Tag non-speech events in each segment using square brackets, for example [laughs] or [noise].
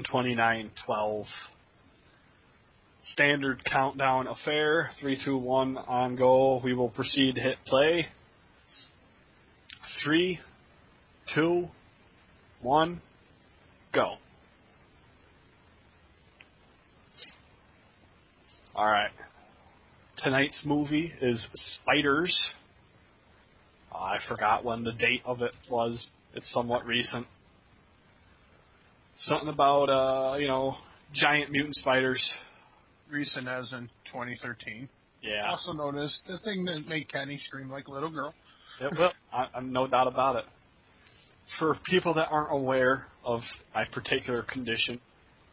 11, 29, 12. Standard countdown affair. Three, two, one, on go. We will proceed to hit play. Three, two, one, go. Alright. Tonight's movie is Spiders. I forgot when the date of it was. It's somewhat recent. Something about, uh, you know, giant mutant spiders. Recent as in 2013. Yeah. Also known as the thing that made Kenny scream like a little girl. Yep, well, I, I'm no doubt about it. For people that aren't aware of my particular condition,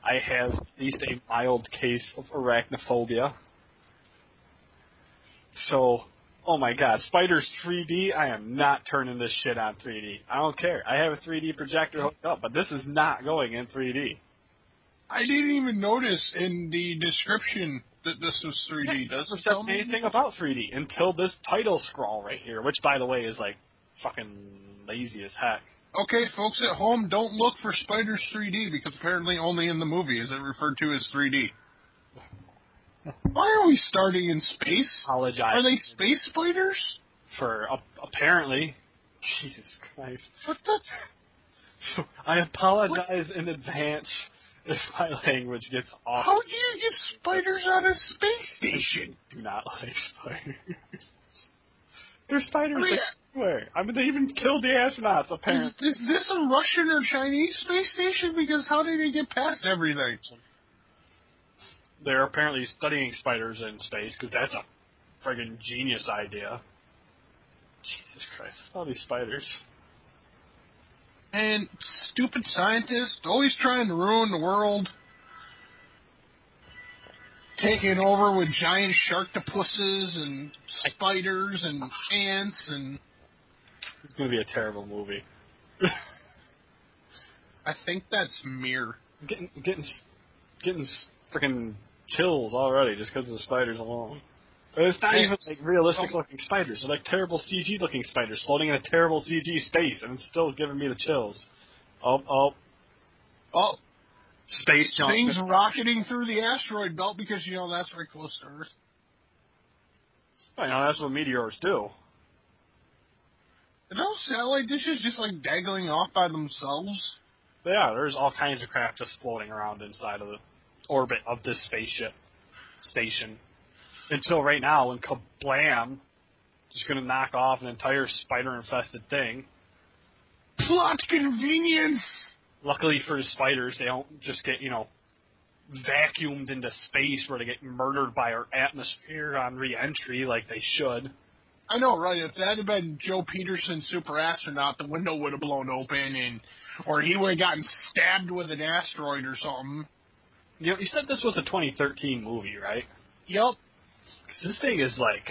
I have at least a mild case of arachnophobia. So, oh my god, Spiders 3D, I am not turning this shit on 3D. I don't care. I have a 3D projector hooked up, but this is not going in 3D. I didn't even notice in the description that this was 3D. Does it tell me anything about 3D until this title scroll right here, which by the way is like fucking lazy as heck. Okay, folks at home, don't look for Spiders 3D because apparently only in the movie is it referred to as 3D. Why are we starting in space? Apologize. Are they space spiders? for uh, apparently. Jesus Christ. What the? [laughs] So I apologize in advance if my language gets off. How do you get spiders on a space station? [laughs] do not like spiders. There's spiders I mean, everywhere. I mean, they even killed the astronauts, apparently. is this a Russian or Chinese space station? Because how did they get past everything? They're apparently studying spiders in space, because that's a friggin' genius idea. Jesus Christ, all these spiders. And stupid scientists always trying to ruin the world. Taking over with giant sharktopusses and spiders and ants and It's gonna be a terrible movie. [laughs] I think that's Mir. getting, getting, getting freaking chills already just because of the spiders alone. But it's not even like realistic oh. looking spiders. They're like terrible CG looking spiders floating in a terrible CG space, and it's still giving me the chills. Oh, oh, Oh, space junk. things rocketing through the asteroid belt because you know that's very close to Earth. I know that's what meteors do. Are those satellite dishes just like dangling off by themselves? Yeah, there's all kinds of crap just floating around inside of the orbit of this spaceship station. Until right now, when kablam, just gonna knock off an entire spider-infested thing. Plot convenience. Luckily for the spiders, they don't just get, you know, vacuumed into space where they get murdered by our atmosphere on re-entry like they should. I know, right? If that had been Joe Peterson, super astronaut, the window would have blown open, and or he would have gotten stabbed with an asteroid or something. You know, you said this was a 2013 movie, right? Yep. Because this thing is like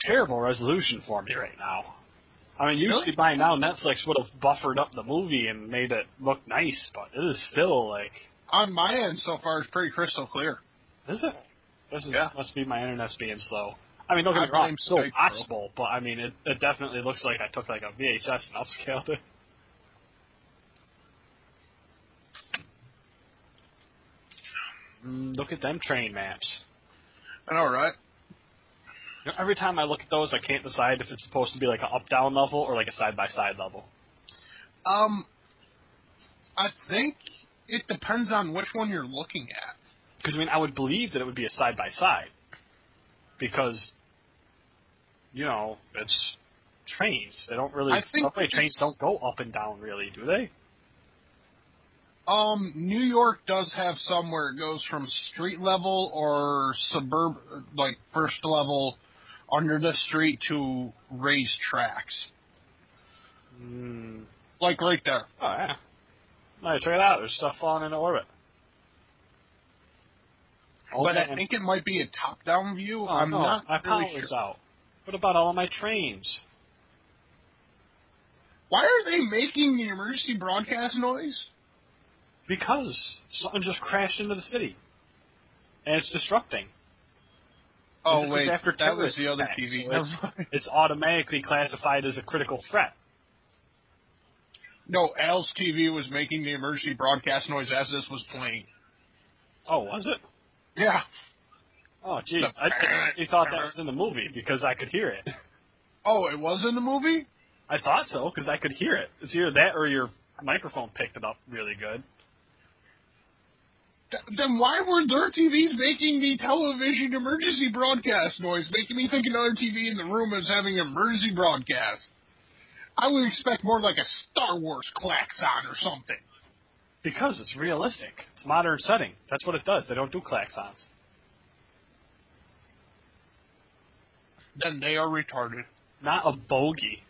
terrible resolution for me right now. I mean, usually Really? by now Netflix would have buffered up the movie and made it look nice, but it is still like, On my end, so far, it's pretty crystal clear. is it? This is, Yeah. must be my internet's being slow. I mean, don't get me wrong, it's still watchable, but I mean, it, it definitely looks like I took like a VHS and upscaled it. Look at them train maps. I know, right? You know, every time I look at those, I can't decide if it's supposed to be like an up-down level or like a side-by-side level. Um, I think it depends on which one you're looking at. Because I mean, I would believe that it would be a side-by-side, because you know it's trains. They don't really. I think subway trains don't go up and down really, do they? Um, New York does have some where it goes from street level or suburb, like first level under the street to raised tracks. Mm. Like right there. Oh yeah. No, check it out. There's stuff falling into orbit. But I think it might be a top-down view. Oh, I'm no, not really sure. out. What about all of my trains? Why are they making the emergency broadcast noise? Because something just crashed into the city, and it's disrupting. Oh wait, after that was the other attacks, TV. so it's- It's automatically classified as a critical threat. No, Al's TV was making the emergency broadcast noise as this was playing. Oh, was it? Yeah. Oh, jeez. I, I thought that was in the movie because I could hear it. [laughs] Oh, it was in the movie? I thought so because I could hear it. It's either that or your microphone picked it up really good. Th- then why were their TVs making the television emergency broadcast noise, making me think another TV in the room is having an emergency broadcast? I would expect more like a Star Wars klaxon or something. Because it's realistic. It's modern setting. That's what it does. They don't do klaxons. Then they are retarded. Not a bogey.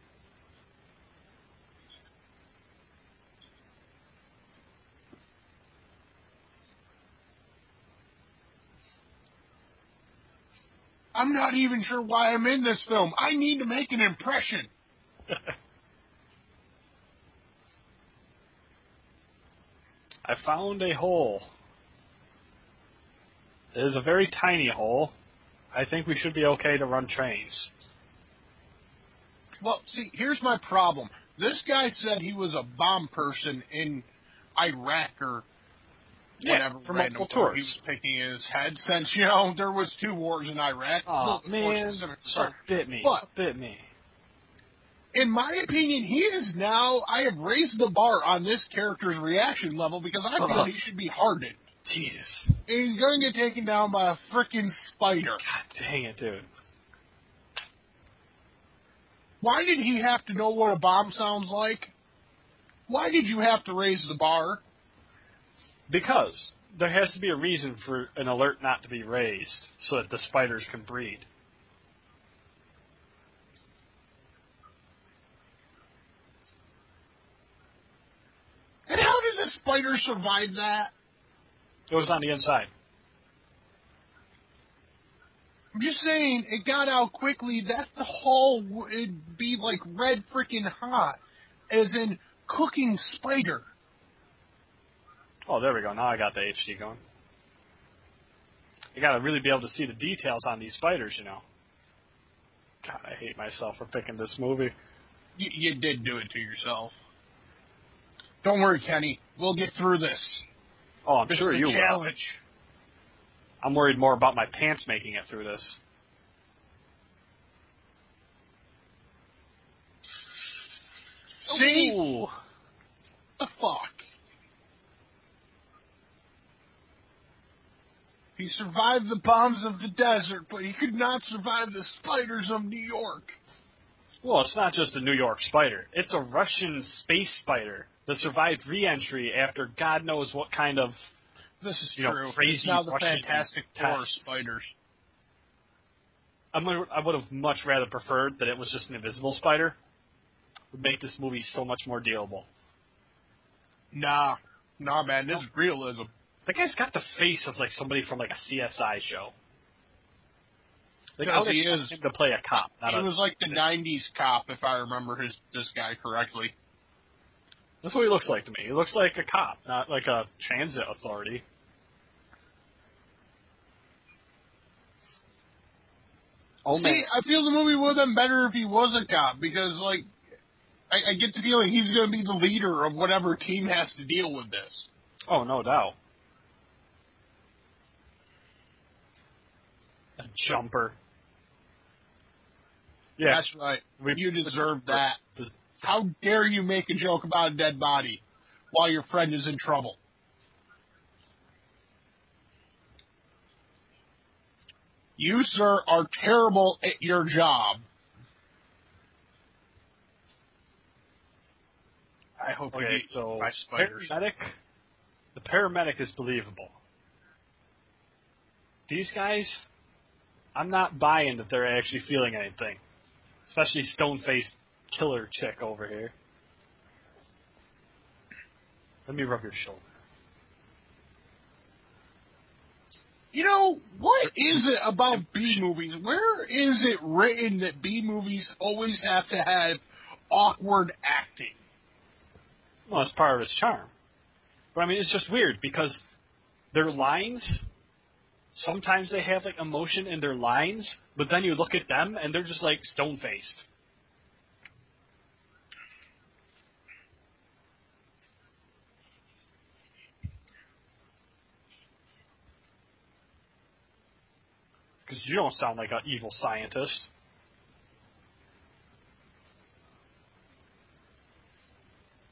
I'm not even sure why I'm in this film. I need to make an impression. [laughs] I found a hole. It is a very tiny hole. I think we should be okay to run trains. Well, see, here's my problem. This guy said he was a bomb person in Iraq or whatever for random multiple war he was picking his head since, [laughs] you know, there was two wars in Iraq. Oh man, specific- oh, so bit me. But- bit me. in my opinion, he is now. I have raised the bar on this character's reaction level because I feel Ugh. he should be hardened. Jesus. And he's going to get taken down by a freaking spider. God dang it, dude. Why did he have to know what a bomb sounds like? Why did you have to raise the bar? Because there has to be a reason for an alert not to be raised so that the spiders can breed. And how did the spider survive that? It was on the inside. I'm just saying, it got out quickly. That's the whole. It'd be like red freaking hot, as in cooking spider. Oh, there we go. Now I got the HD going. You gotta really be able to see the details on these spiders, you know. God, I hate myself for picking this movie. You, you did do it to yourself. Don't worry, Kenny. We'll get through this. Oh, I'm this sure is a you will. challenge. I'm worried more about my pants making it through this. See? Ooh. the fuck? He survived the bombs of the desert, but he could not survive the spiders of New York. Well, it's not just a New York spider. It's a Russian space spider that survived re-entry after God knows what kind of. This is You know, true. crazy it's now the Russian Fantastic Four spiders. I'm gonna, I would have much rather preferred that it was just an invisible spider. It Would make this movie so much more dealable. Nah, nah, man, this is realism. The guy's got the face of like somebody from like a CSI show. Like Because how he got is- him to play a cop, not He a. was like the '90s cop, if I remember his this guy correctly. That's what he looks like to me. He looks like a cop, not like a transit authority. Oh See, man, I feel the movie would have been better if he was a cop because, like, I, I get the feeling he's going to be the leader of whatever team has to deal with this. oh no doubt. A jumper. Yeah, That's right. we- You deserve that. How dare you make a joke about a dead body while your friend is in trouble? You, sir, are terrible at your job. I hope we Okay, get so by spiders. paramedic, the paramedic is believable. These guys, I'm not buying that they're actually feeling anything, especially stone-faced killer chick over here. Let me rub your shoulder. You know, what is it about B movies? Where is it written that B movies always have to have awkward acting? Well, it's part of its charm. But I mean, it's just weird because their lines, sometimes they have like emotion in their lines, but then you look at them and they're just like stone faced. Because you don't sound like an evil scientist.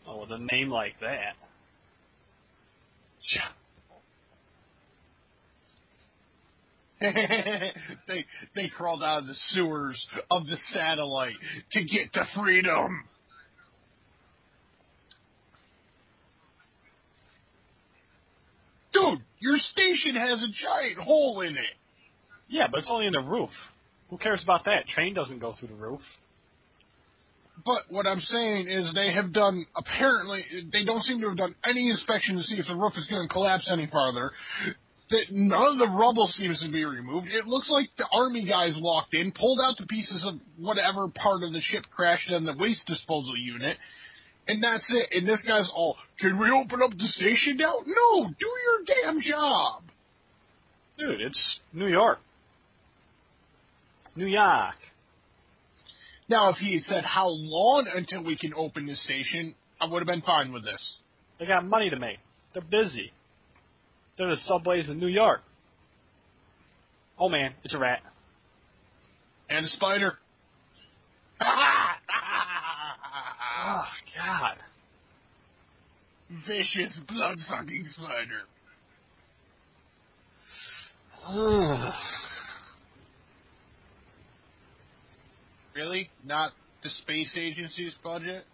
Oh, with a name like that. Yeah. [laughs] they they crawled out of the sewers of the satellite to get to freedom. Dude, your station has a giant hole in it. Yeah, but it's only in the roof. Who cares about that? Train doesn't go through the roof. But what I'm saying is they have done apparently they don't seem to have done any inspection to see if the roof is going to collapse any farther. That none of the rubble seems to be removed. It looks like the army guys walked in, pulled out the pieces of whatever part of the ship crashed in the waste disposal unit, and that's it. And this guy's all, "Can we open up the station now?" No, do your damn job. Dude, it's New York. New York. Now, if he had said how long until we can open the station, I would have been fine with this. They got money to make. They're busy. They're the subways in New York. Oh man, it's a rat. And a spider. [laughs] Oh God. Vicious blood sucking spider. [sighs] Really? Not the space agency's budget?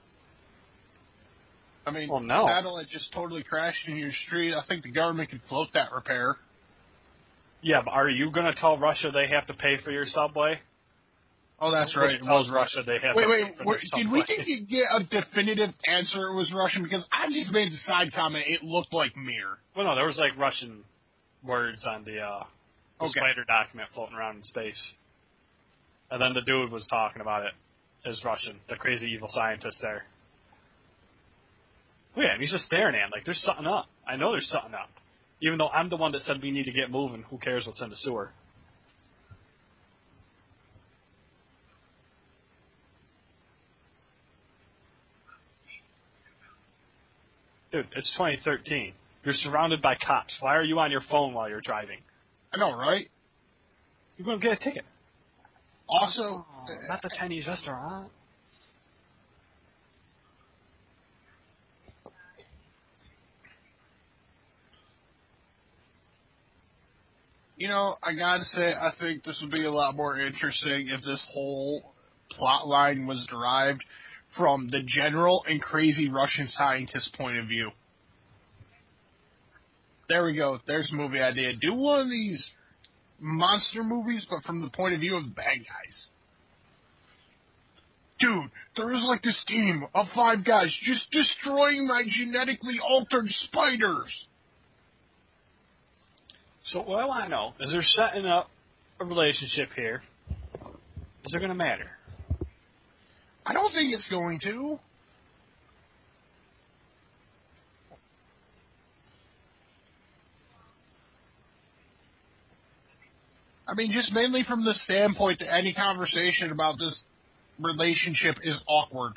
I mean, Well, no. satellite just totally crashed in your street. I think the government could float that repair. yeah, but are you gonna tell Russia they have to pay for your subway? Oh, that's right. It tells was Russia. Russia they have Wait, to wait. pay for wait their did we subway. get, you get a definitive answer it was Russian? Because I just made the side comment. It looked like Mir. Well, no, there was like Russian words on the, uh, the Okay. spider document floating around in space, and then the dude was talking about it as Russian, the crazy evil scientist there. Well, yeah, and he's just staring at him like there's something up. I know there's something up, even though I'm the one that said we need to get moving. Who cares what's in the sewer? Dude, it's 2013. You're surrounded by cops. Why are you on your phone while you're driving? I know, right? You're going to get a ticket. Also, oh, Not the Chinese restaurant. You know, I gotta say, I think this would be a lot more interesting if this whole plot line was derived from the general and crazy Russian scientist point of view. There we go. There's a movie idea. Do one of these monster movies, but from the point of view of the bad guys. Dude, there is like this team of five guys just destroying my genetically altered spiders. So what I know is they're setting up a relationship here. Is it going to matter? I don't think it's going to. I mean, just mainly from the standpoint that any conversation about this relationship is awkward.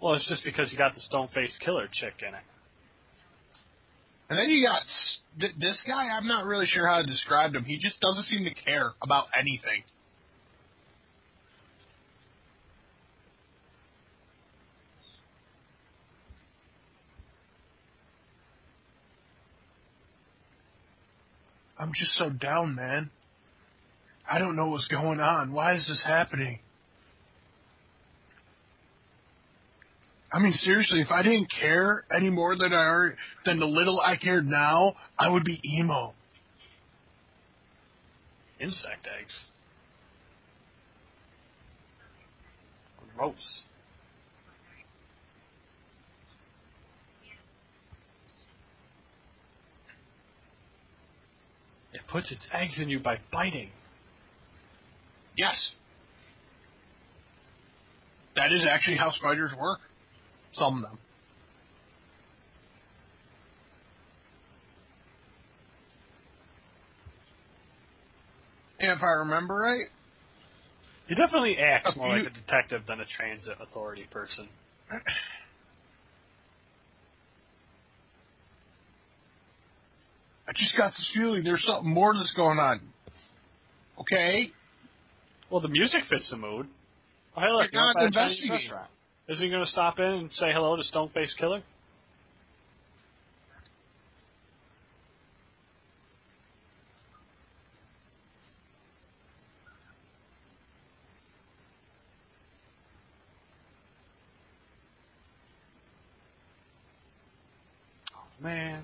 Well, it's just because you got the stone-faced killer chick in it. And then you got th- this guy, I'm not really sure how to describe him. He just doesn't seem to care about anything. I'm just so down, man. I don't know what's going on. Why is this happening? I mean, seriously, if I didn't care any more than I are, than the little I cared now, I would be emo. Insect eggs. Gross. It puts its eggs in you by biting. Yes. That is actually how spiders work. Some of them. If I remember right, He definitely acts more like a detective than a transit authority person. [clears throat] I just got this feeling there's something more that's going on. Okay. Well, the music fits the mood. I like They're not you're up at a Chinese investigating. restaurant. Is he going to stop in and say hello to Stoneface Killer? Oh, man.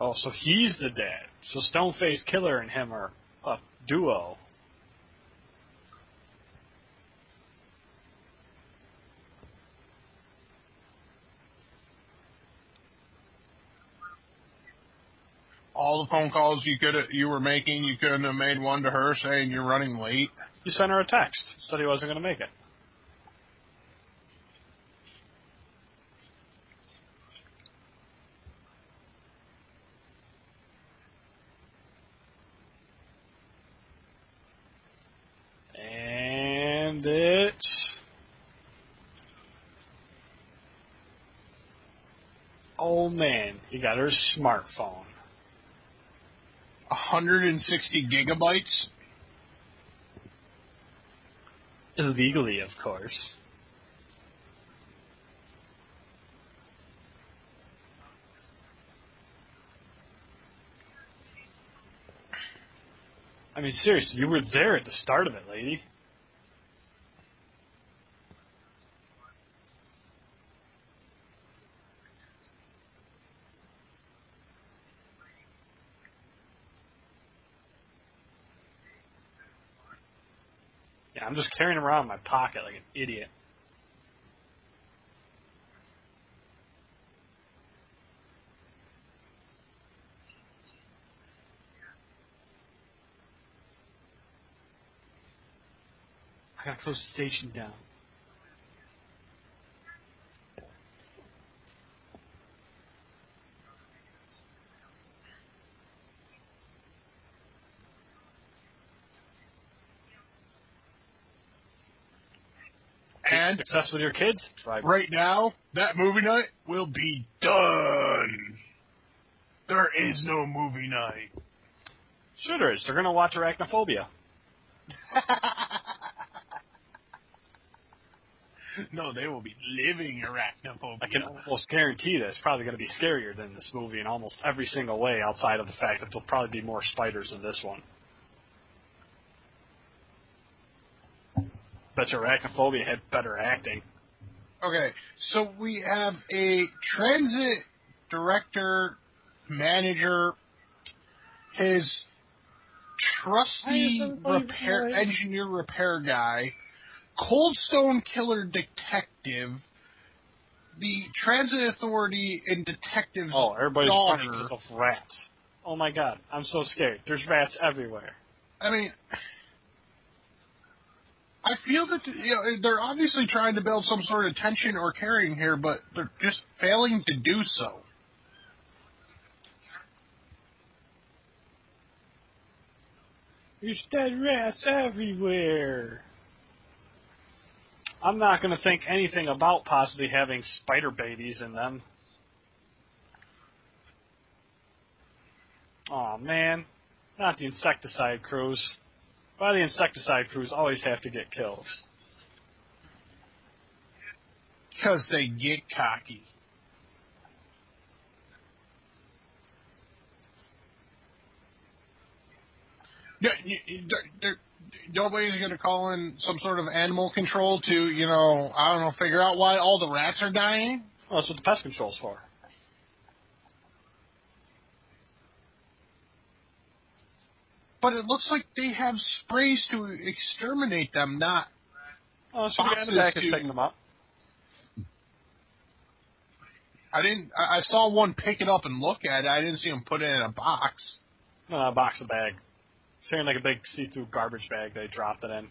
Oh, so he's the dad. So Stoneface Killer and him are a duo. All the phone calls you could you were making, you couldn't have made one to her saying you're running late. You sent her a text. Said he wasn't going to make it. And it's. Oh man, he got her smartphone. 160 gigabytes. Illegally, of course. I mean, seriously, you were there at the start of it, lady. Yeah, I'm just carrying it around in my pocket like an idiot. I gotta close the station down. And Success with your kids? Right. right now, that movie night will be done. There is no movie night. Sure there is. They're gonna watch Arachnophobia. [laughs] no, they will be living arachnophobia. I can almost guarantee that it's probably going to be scarier than this movie in almost every single way, outside of the fact that there'll probably be more spiders in this one. Bet your arachnophobia had better acting. Okay, so we have a transit director, manager, his trusty repair engineer repair guy, Cold Stone killer detective, the transit authority and detective's Oh, everybody's daughter. running because of rats. Oh my god, I'm so scared. There's rats everywhere. I mean, I feel that you know they're obviously trying to build some sort of tension or caring here, but they're just failing to do so. There's dead rats everywhere. I'm not going to think anything about possibly having spider babies in them. Oh man, not the insecticide crews. Why the insecticide crews always have to get killed? Because they get cocky. Yeah, you- you- there- there- Nobody's going to call in some sort of animal control to, you know, I don't know, figure out why all the rats are dying. Well, that's what the pest control's for. But it looks like they have sprays to exterminate them, not. Oh, so the Boxes to- picking them up. I didn't. I saw one pick it up and look at it. I didn't see him put it in a box. No, a box of bag. Carrying like a big see-through garbage bag they dropped it in.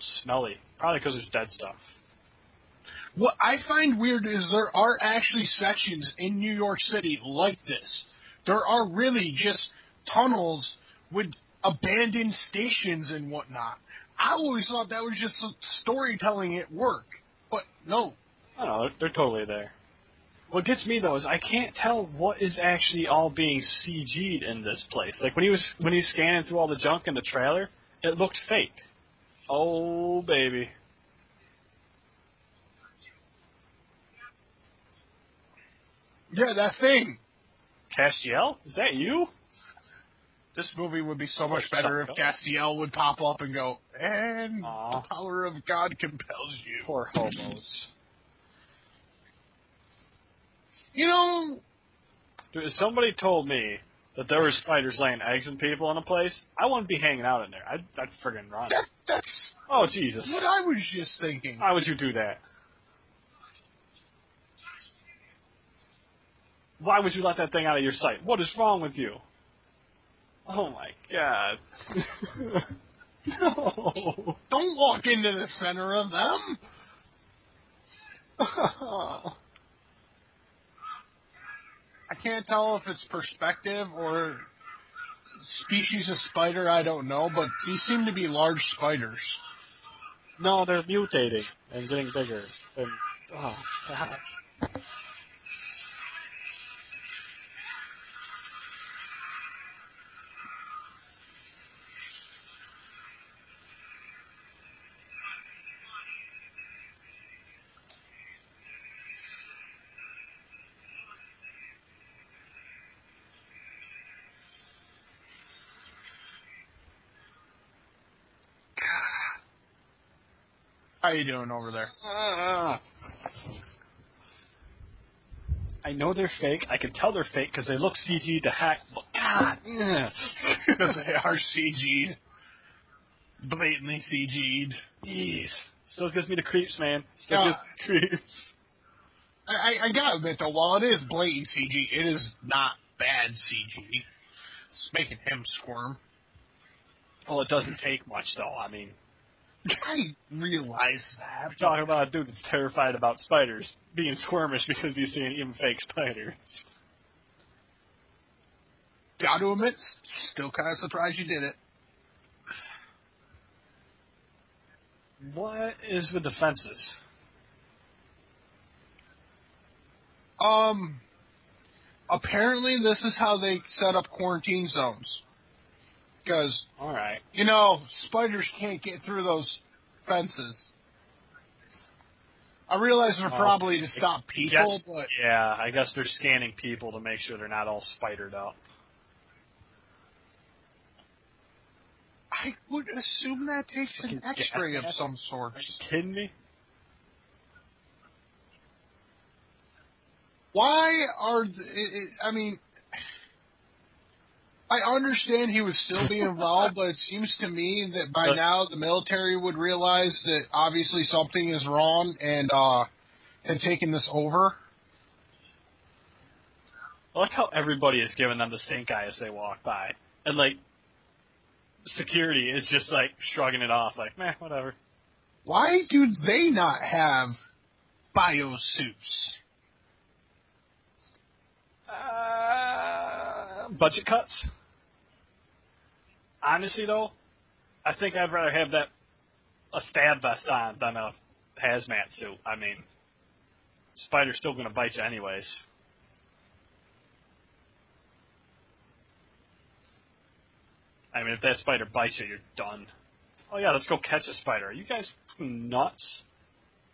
Smelly. Probably because there's dead stuff. What I find weird is there are actually sections in New York City like this. There are really just tunnels with abandoned stations and whatnot. I always thought that was just storytelling at work, but no. I know. They're, they're totally there. What gets me though is I can't tell what is actually all being CG'd in this place. Like when he was when he was scanning through all the junk in the trailer, it looked fake. Oh baby. Yeah, that thing. Castiel, is that you? This movie would be so much better if. Castiel would pop up and go, and Aw. the power of God compels you. Poor homos. You know, Dude, if somebody told me that there were spiders laying eggs in people in a place, I wouldn't be hanging out in there. I'd, I'd friggin' run. that, that's Oh Jesus! what I was just thinking. Why would you do that? Why would you let that thing out of your sight? What is wrong with you? Oh my god. no. [laughs] Don't walk into the center of them. [laughs] I can't tell if it's perspective or species of spider, I don't know, but these seem to be large spiders. no, they're mutating and getting bigger. And oh god. How you doing over there? I know they're fake. I can tell they're fake because they look CG to hack. But God. Because [laughs] they are CG'd. Blatantly CG'd. Jeez. Still gives me the creeps, man. Still gives me creeps. I, I, I gotta admit though, while it is blatant CG, it is not bad CG. It's making him squirm. Well, it doesn't take much, though. I mean, I realize that. we're talking about a dude that's terrified about spiders being squirmish because he's seeing even fake spiders. Gotta admit, still kind of surprised you did it. What is with the fences? Um, apparently this is how they set up quarantine zones. Because, All right. you know, spiders can't get through those fences. I realize they're probably to stop people, Guess- but yeah, I guess they're scanning people to make sure they're not all spidered up. I would assume that takes an x-ray of some sort. Are you kidding me? Why are, th- it, it, I mean, I understand he would still be involved, but it seems to me that by now the military would realize that obviously something is wrong and uh had taken this over. I like how everybody is giving them the stink eye as they walk by, and like security is just like shrugging it off, like meh, whatever. Why do they not have biosuits? Uh, budget cuts. Honestly, though, I think I'd rather have that a stab vest on than a hazmat suit. I mean, spider's still going to bite you anyways. I mean, if that spider bites you, you're done. Oh yeah, let's go catch a spider. Are you guys nuts?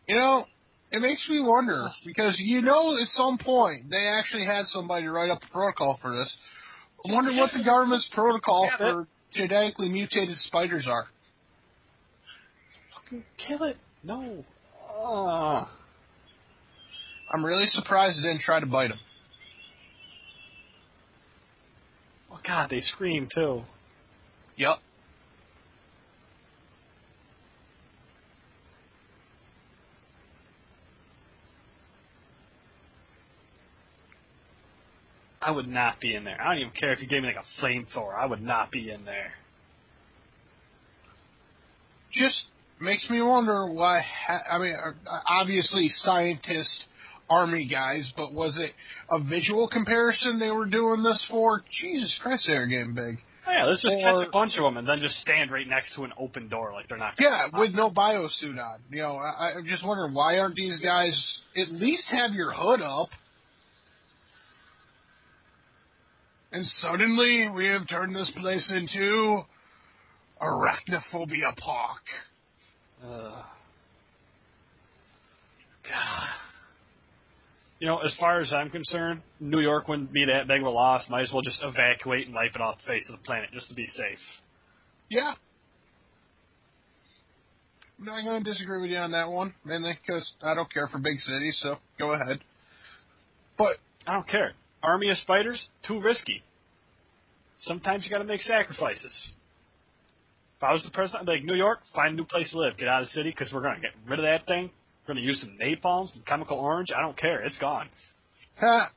You know, it makes me wonder because you know at some point they actually had somebody write up a protocol for this. I wonder what the government's protocol Yeah, for genetically mutated spiders are. Fucking kill it. No. Ah. I'm really surprised it didn't try to bite him. Oh god, they scream too. Yep. I would not be in there. I don't even care if you gave me like a flamethrower. I would not be in there. Just makes me wonder why. Ha- I mean, uh, obviously scientists, army guys, but was it a visual comparison they were doing this for? Jesus Christ, they were getting big. Oh, yeah, let's just Or- catch a bunch of them and then just stand right next to an open door like they're not. Yeah, with no biosuit on. You know, I, I'm just wondering why aren't these guys at least have your hood up? And suddenly we have turned this place into arachnophobia park. Uh, God. You know, as far as I'm concerned, New York wouldn't be that big of a loss. Might as well just evacuate and wipe it off the face of the planet just to be safe. Yeah. I'm not going to disagree with you on that one, mainly because I don't care for big cities, so go ahead. But I don't care. Army of spiders, too risky. Sometimes you got to make sacrifices. If I was the president, I'd like, New York, find a new place to live. Get out of the city because we're to get rid of that thing. We're to use some napalm, some chemical orange. I don't care. It's gone. [laughs] Ha.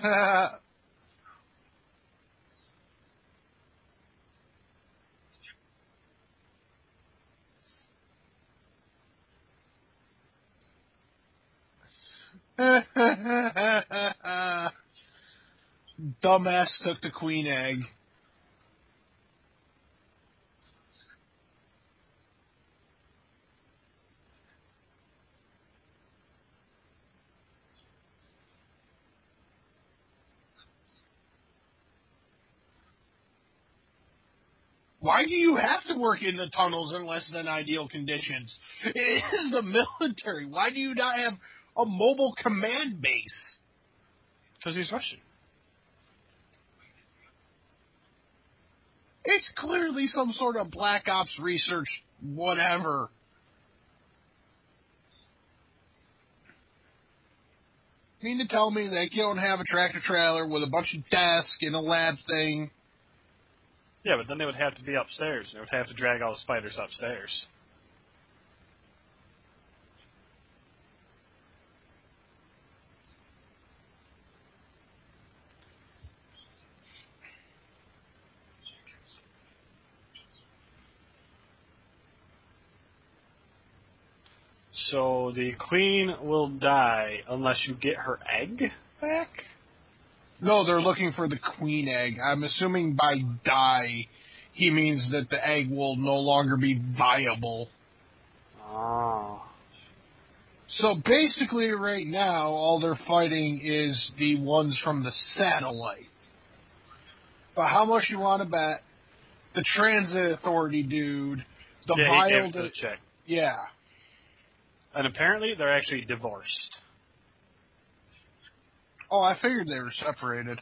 Ha. [laughs] Dumbass took the queen egg. Why do you have to work in the tunnels in less than ideal conditions? [laughs] It is the military. Why do you not have a mobile command base? Because he's Russian. It's clearly some sort of Black Ops research, whatever. You mean to tell me they don't have a tractor trailer with a bunch of desks and a lab thing? Yeah, but then they would have to be upstairs. And they would have to drag all the spiders upstairs. So the queen will die unless you get her egg back? No, they're looking for the queen egg. I'm assuming by die, he means that the egg will no longer be viable. Oh. So basically, right now, all they're fighting is the ones from the satellite. But how much you want to bet? The transit authority dude, the yeah, he gave vial, to the that- chick. yeah. And apparently they're actually divorced. Oh, I figured they were separated.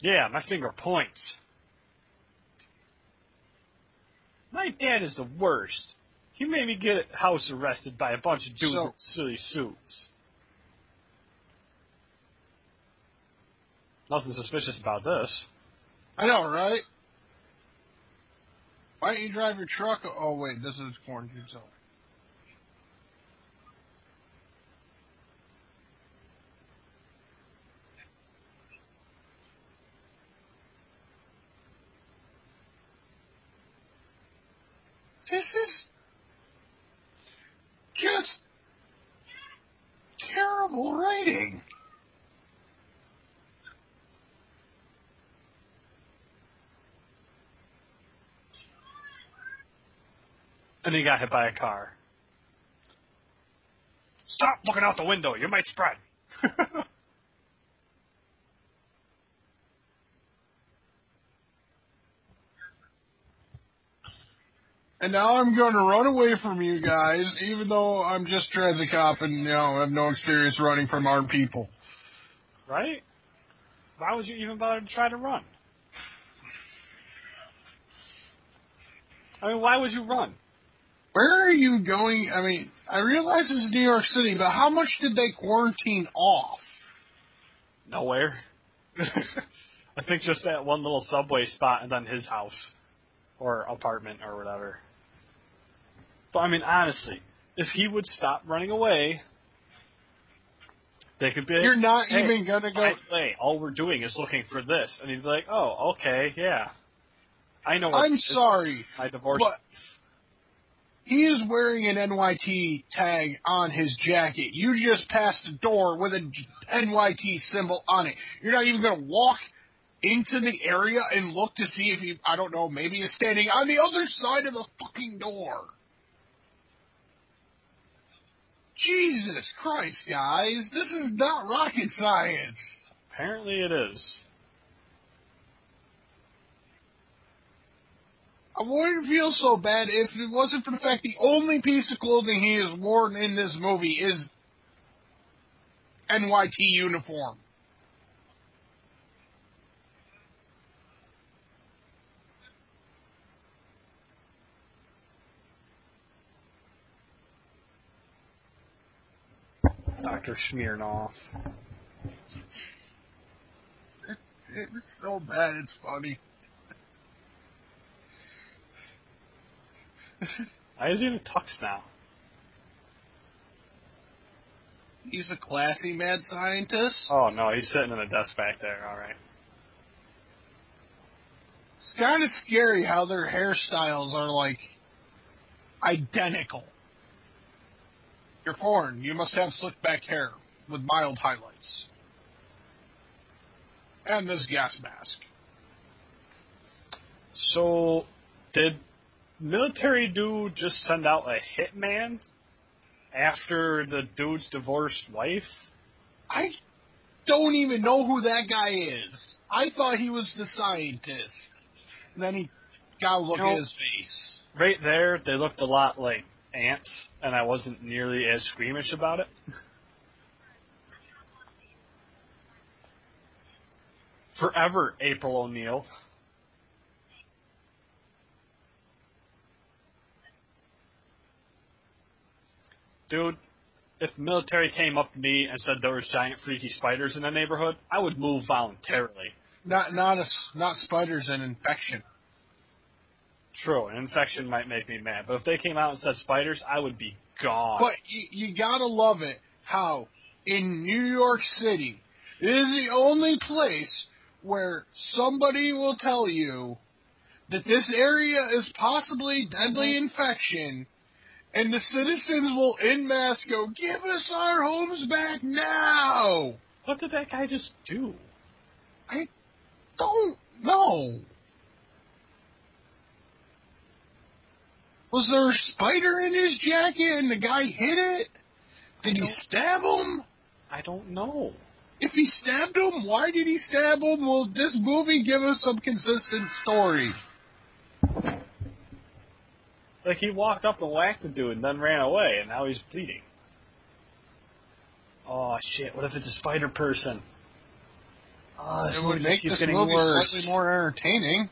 Yeah, my finger points. My dad is the worst. He made me get house arrested by a bunch of dudes So- with silly suits. Nothing suspicious about this. I know, right? Why don't you drive your truck? Oh wait, this is quarantine zone. This is just terrible writing. And he got hit by a car. Stop looking out the window. You might spread. [laughs] And now I'm going to run away from you guys, even though I'm just transit cop and you know have no experience running from armed people. right? Why would you even bother to try to run? I mean, why would you run? Where are you going? I mean, I realize this is New York City, but how much did they quarantine off? Nowhere. [laughs] I think just that one little subway spot and then his house or apartment or whatever. But I mean, honestly, if he would stop running away, They could be. You're not "Hey, even gonna go. way, all we're doing is looking for this, and he's like, "Oh, okay, yeah, I know." What I'm sorry, I divorced. but he is wearing an NYT tag on his jacket. You just passed a door with a NYT symbol on it. You're not even gonna walk into the area and look to see if he, I don't know, maybe is standing on the other side of the fucking door. Jesus Christ, guys, this is not rocket science. Apparently, it is. I wouldn't feel so bad if it wasn't for the fact the only piece of clothing he has worn in this movie is NYT uniform. Doctor Smirnoff. It, it's so bad, it's funny. Why is he in a tux now? He's a classy mad scientist. Oh no, he's sitting in a desk back there. All right. It's kind of scary how their hairstyles are like identical. You're foreign. You must have slick back hair with mild highlights. And this gas mask. So, did military dude just send out a hitman after the dude's divorced wife? I don't even know who that guy is. I thought he was the scientist. And then he got to look You know- at his face. Right there, they looked a lot like ants, and I wasn't nearly as squeamish about it. Forever, April O'Neil. Dude, if the military came up to me and said there was giant freaky spiders in the neighborhood, I would move voluntarily. Not not a not spiders and infection. True, an infection might make me mad, but if they came out and said spiders, I would be gone. But you, you gotta love it how in New York City it is the only place where somebody will tell you that this area is possibly deadly mm-hmm. infection, and the citizens will in mass go, "Give us our homes back now." what did that guy just do? I don't know. Was there a spider in his jacket and the guy hit it? Did he stab him? I don't know. If he stabbed him, why did he stab him? Will this movie give us some consistent story? Like he walked up and whacked the dude and then ran away, and now he's bleeding. Oh shit! What if it's a spider person? Oh, It would make this movie worse. slightly more entertaining.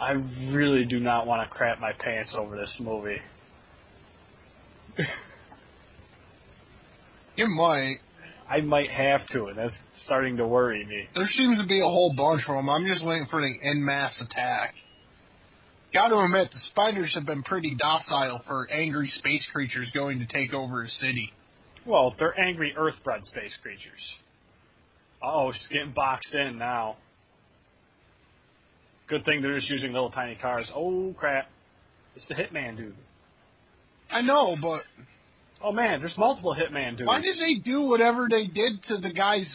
I really do not want to crap my pants over this movie. [laughs] You might. I might have to, and that's starting to worry me. There seems to be a whole bunch of them. I'm just waiting for the en masse attack. Got to admit, the spiders have been pretty docile for angry space creatures going to take over a city. Well, they're angry Earth-bred space creatures. Oh, she's getting boxed in now. Good thing they're just using little tiny cars. Oh crap! It's the Hitman dude. I know, but Oh man, there's multiple Hitman dudes. why did they do whatever they did to the guy's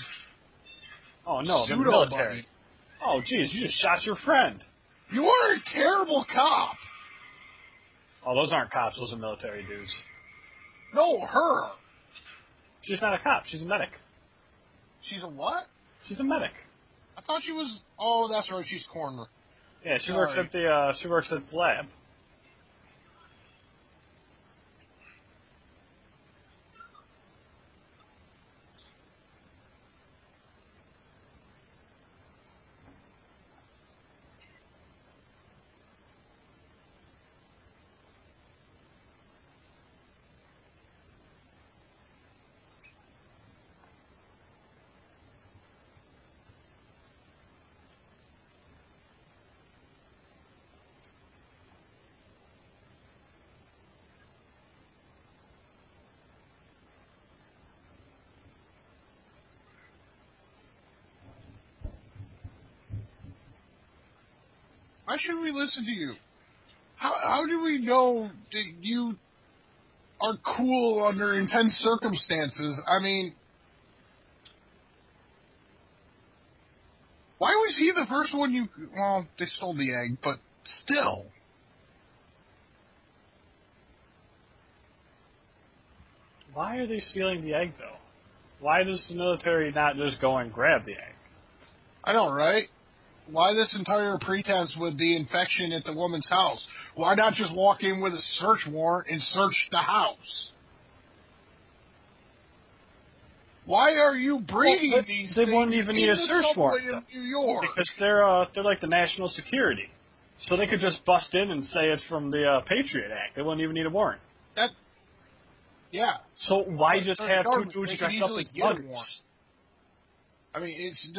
oh no, the military. buddy? Oh jeez, you just shot your friend. You are a terrible cop. Oh, those aren't cops. Those are military dudes. No, her. She's not a cop. She's a medic. She's a what? She's a medic. I thought she was. Oh, that's right. She's corner. Yeah, she works at the uh, she works at the lab. Why should we listen to you? How how do we know that you are cool under intense circumstances? I mean, why was he the first one you? Well, they stole the egg, but still. Why are they stealing the egg, though? Why does the military not just go and grab the egg? I know, right? Why this entire pretense with the infection at the woman's house? Why not just walk in with a search warrant and search the house? Why are you breeding Well, these they wouldn't even need a search warrant, New York? Because they're uh, they're like the national security, so they could just bust in and say it's from the uh, Patriot Act. They wouldn't even need a warrant. that, yeah. So why But just have two dudes dressed up as muggers? I mean, it's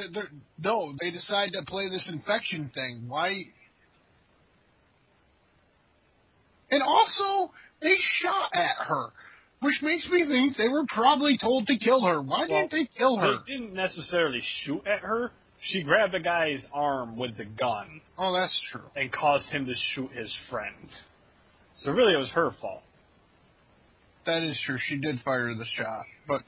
no. They decide to play this infection thing. Why? And also, they shot at her, which makes me think they were probably told to kill her. Why Well, didn't they kill her? They didn't necessarily shoot at her. She grabbed a guy's arm with the gun Oh, that's true. and caused him to shoot his friend. So really, it was her fault. That is true. She did fire the shot, but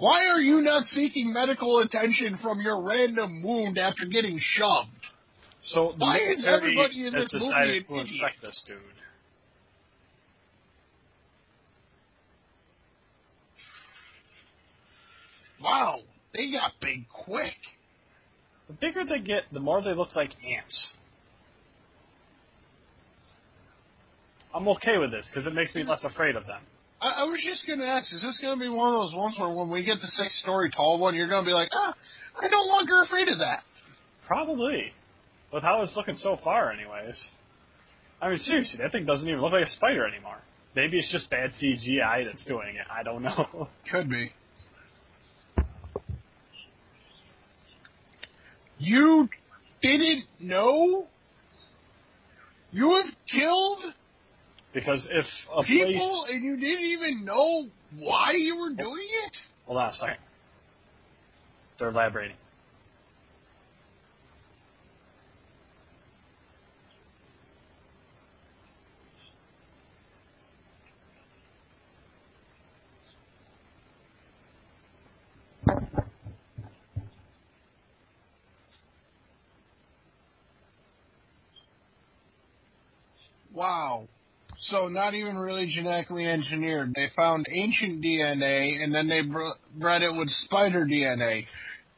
why are you not seeking medical attention from your random wound after getting shoved? So Why is everybody in this movie decided an to idiot? infect this dude. Wow, they got big quick. The bigger they get, the more they look like ants. I'm okay with this because it makes me less afraid of them. I, I was just gonna ask, is this gonna be one of those ones where when we get the six story tall one, you're gonna be like, ah, I'm no longer afraid of that. Probably. With how it's looking so far, anyways. I mean, seriously, that thing doesn't even look like a spider anymore. Maybe it's just bad CGI that's doing it. I don't know. [laughs] Could be. You didn't know? You have killed because if a people place. and you didn't even know why you were doing it? Hold on a second. They're elaborating. Wow. So not even really genetically engineered. They found ancient DNA and then they br- bred it with spider DNA.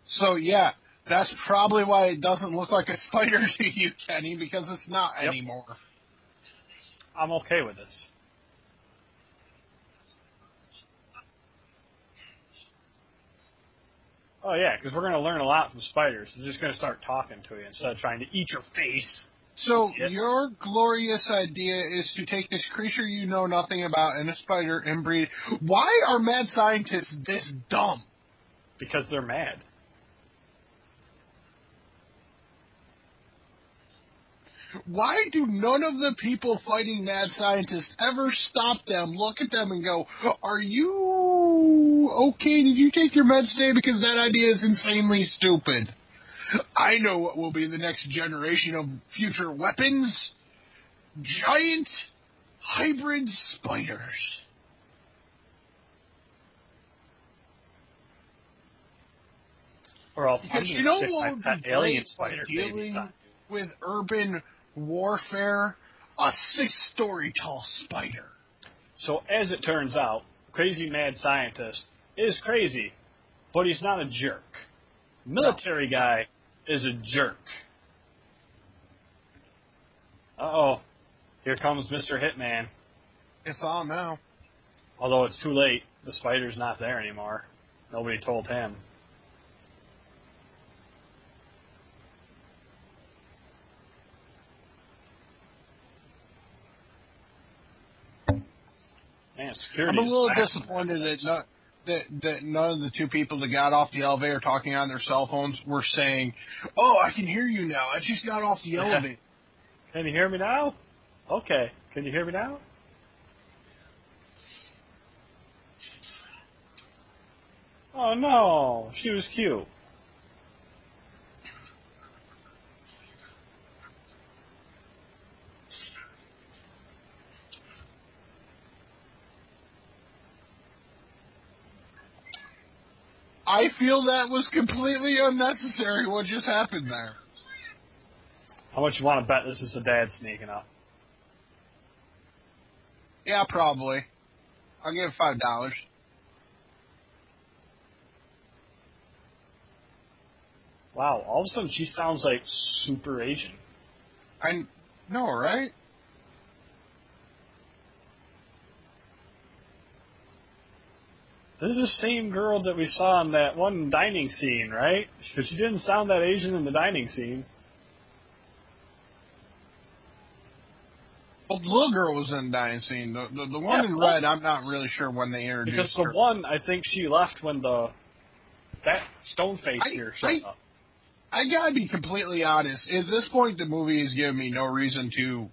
So yeah, that's probably why it doesn't look like a [laughs] spider to you, Kenny, because it's not Yep. anymore. I'm okay with this. Oh yeah, because we're going to learn a lot from spiders. They're just going to start talking to you instead of trying to eat your face. So Yes. your glorious idea is to take this creature you know nothing about and a spider and breed. Why are mad scientists this dumb? Because they're mad. Why do none of the people fighting mad scientists ever stop them, look at them, and go, "Are you okay? Did you take your meds today? Because that idea is insanely stupid." [laughs] I know what will be the next generation of future weapons: giant hybrid spiders. Or else Because you know what would be alien spider dealing with urban warfare? A six-story tall spider. So as it turns out, crazy mad scientist is crazy, but he's not a jerk. Military guy is a jerk. Uh oh. Here comes Mr. Hitman. It's on now. Although it's too late. The spider's not there anymore. Nobody told him. Man, security I'm a little disappointed that nowadays. That that none of the two people that got off the elevator talking on their cell phones were saying, "Oh, I can hear you now. I just got off the [laughs] elevator." Can you hear me now? Okay. Can you hear me now? Oh no, she was cute. I feel that was completely unnecessary. What just happened there? How much you want to bet this is the dad sneaking up? Yeah, probably. I'll give it five dollars. Wow, all of a sudden she sounds like super Asian. I know, right? This is the same girl that we saw in that one dining scene, right? Because she didn't sound that Asian in the dining scene. Well, the little girl was in the dining scene. The the, the one Yeah, in red, I'm not really sure when they introduced Because introduced the one, I think she left when the that stone face here showed up. I gotta be completely honest. At this point, the movie has given me no reason to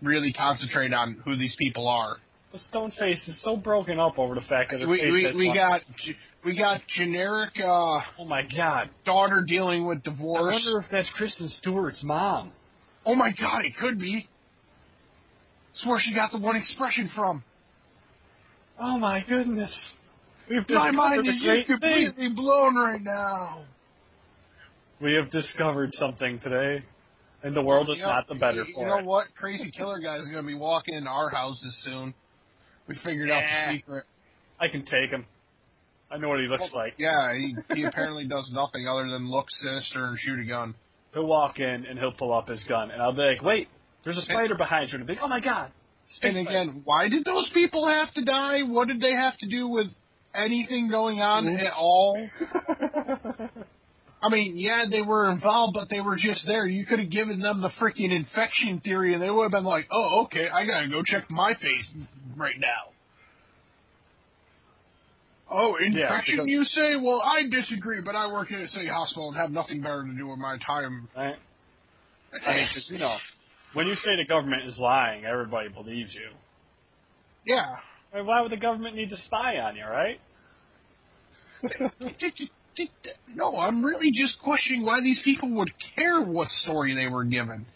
really concentrate on who these people are. The stone face is so broken up over the fact that her We face we, has we one- got we got generic uh, Oh my god! daughter dealing with divorce. I divorce. wonder if that's Kristen Stewart's mom. Oh my god, it could be. It's where she got the one expression from. Oh my goodness! We've My discovered mind a is great just thing. completely blown right now. We have discovered something today, and the world is You know- not the better you for You know it. what? Crazy Killer Guy is going to be walking into our houses soon. We figured out the secret. I can take him. I know what he looks like. Yeah, he, [laughs] he apparently does nothing other than look sinister and shoot a gun. He'll walk in and he'll pull up his gun, and I'll be like, "Wait, there's a spider behind you." And I'll be like, "Oh my god!" Space And spider." again, why did those people have to die? What did they have to do with anything going on Oops. at all? [laughs] I mean, yeah, they were involved, but they were just there. You could have given them the freaking infection theory, and they would have been like, "Oh, okay, I gotta go check my face right now." Oh, infection, because- you say? Well, I disagree, but I work at a city hospital and have nothing better to do with my time. right? I mean, 'cause, you know, when you say the government is lying, everybody believes you. yeah. I mean, why would the government need to spy on you, right? [laughs] no, I'm really just questioning why these people would care what story they were given.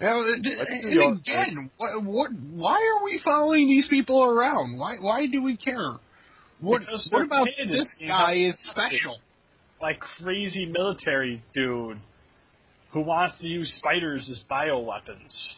Know, and again, what, what, why are we following these people around? Why, why do we care? What, what about this guy is special? Like crazy military dude who wants to use spiders as bioweapons.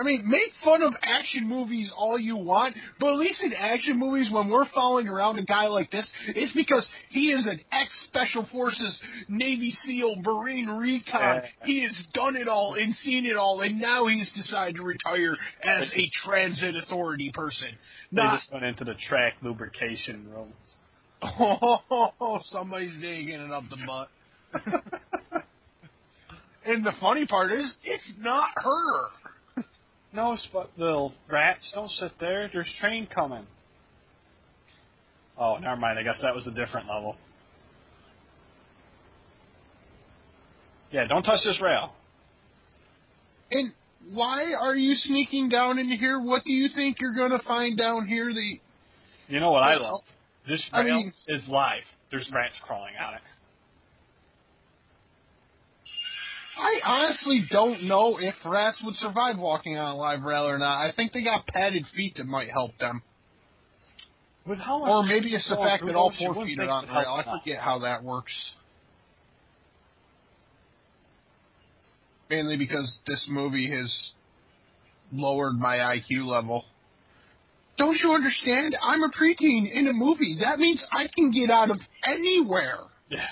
I mean, make fun of action movies all you want, but at least in action movies, when we're following around a guy like this, it's because he is an ex-Special Forces, Navy SEAL, Marine Recon. He has done it all and seen it all, and now he's decided to retire as a transit authority person. They just went into the track lubrication room. oh, somebody's digging it up the butt. [laughs] and the funny part is, it's not her. No, but little rats, don't sit there. There's train coming. Oh, never mind. I guess that was a different level. Yeah, don't touch this rail. And why are you sneaking down into here? What do you think you're going to find down here? The You know what I love? This I rail mean- is live. There's rats crawling on it. I honestly don't know if rats would survive walking on a live rail or not. I think they got padded feet that might help them, With how much or maybe it's the fact that all four feet are on the rail. I forget how that works. Mainly because this movie has lowered my IQ level. Don't you understand? I'm a preteen in a movie. That means I can get out of anywhere. Yeah.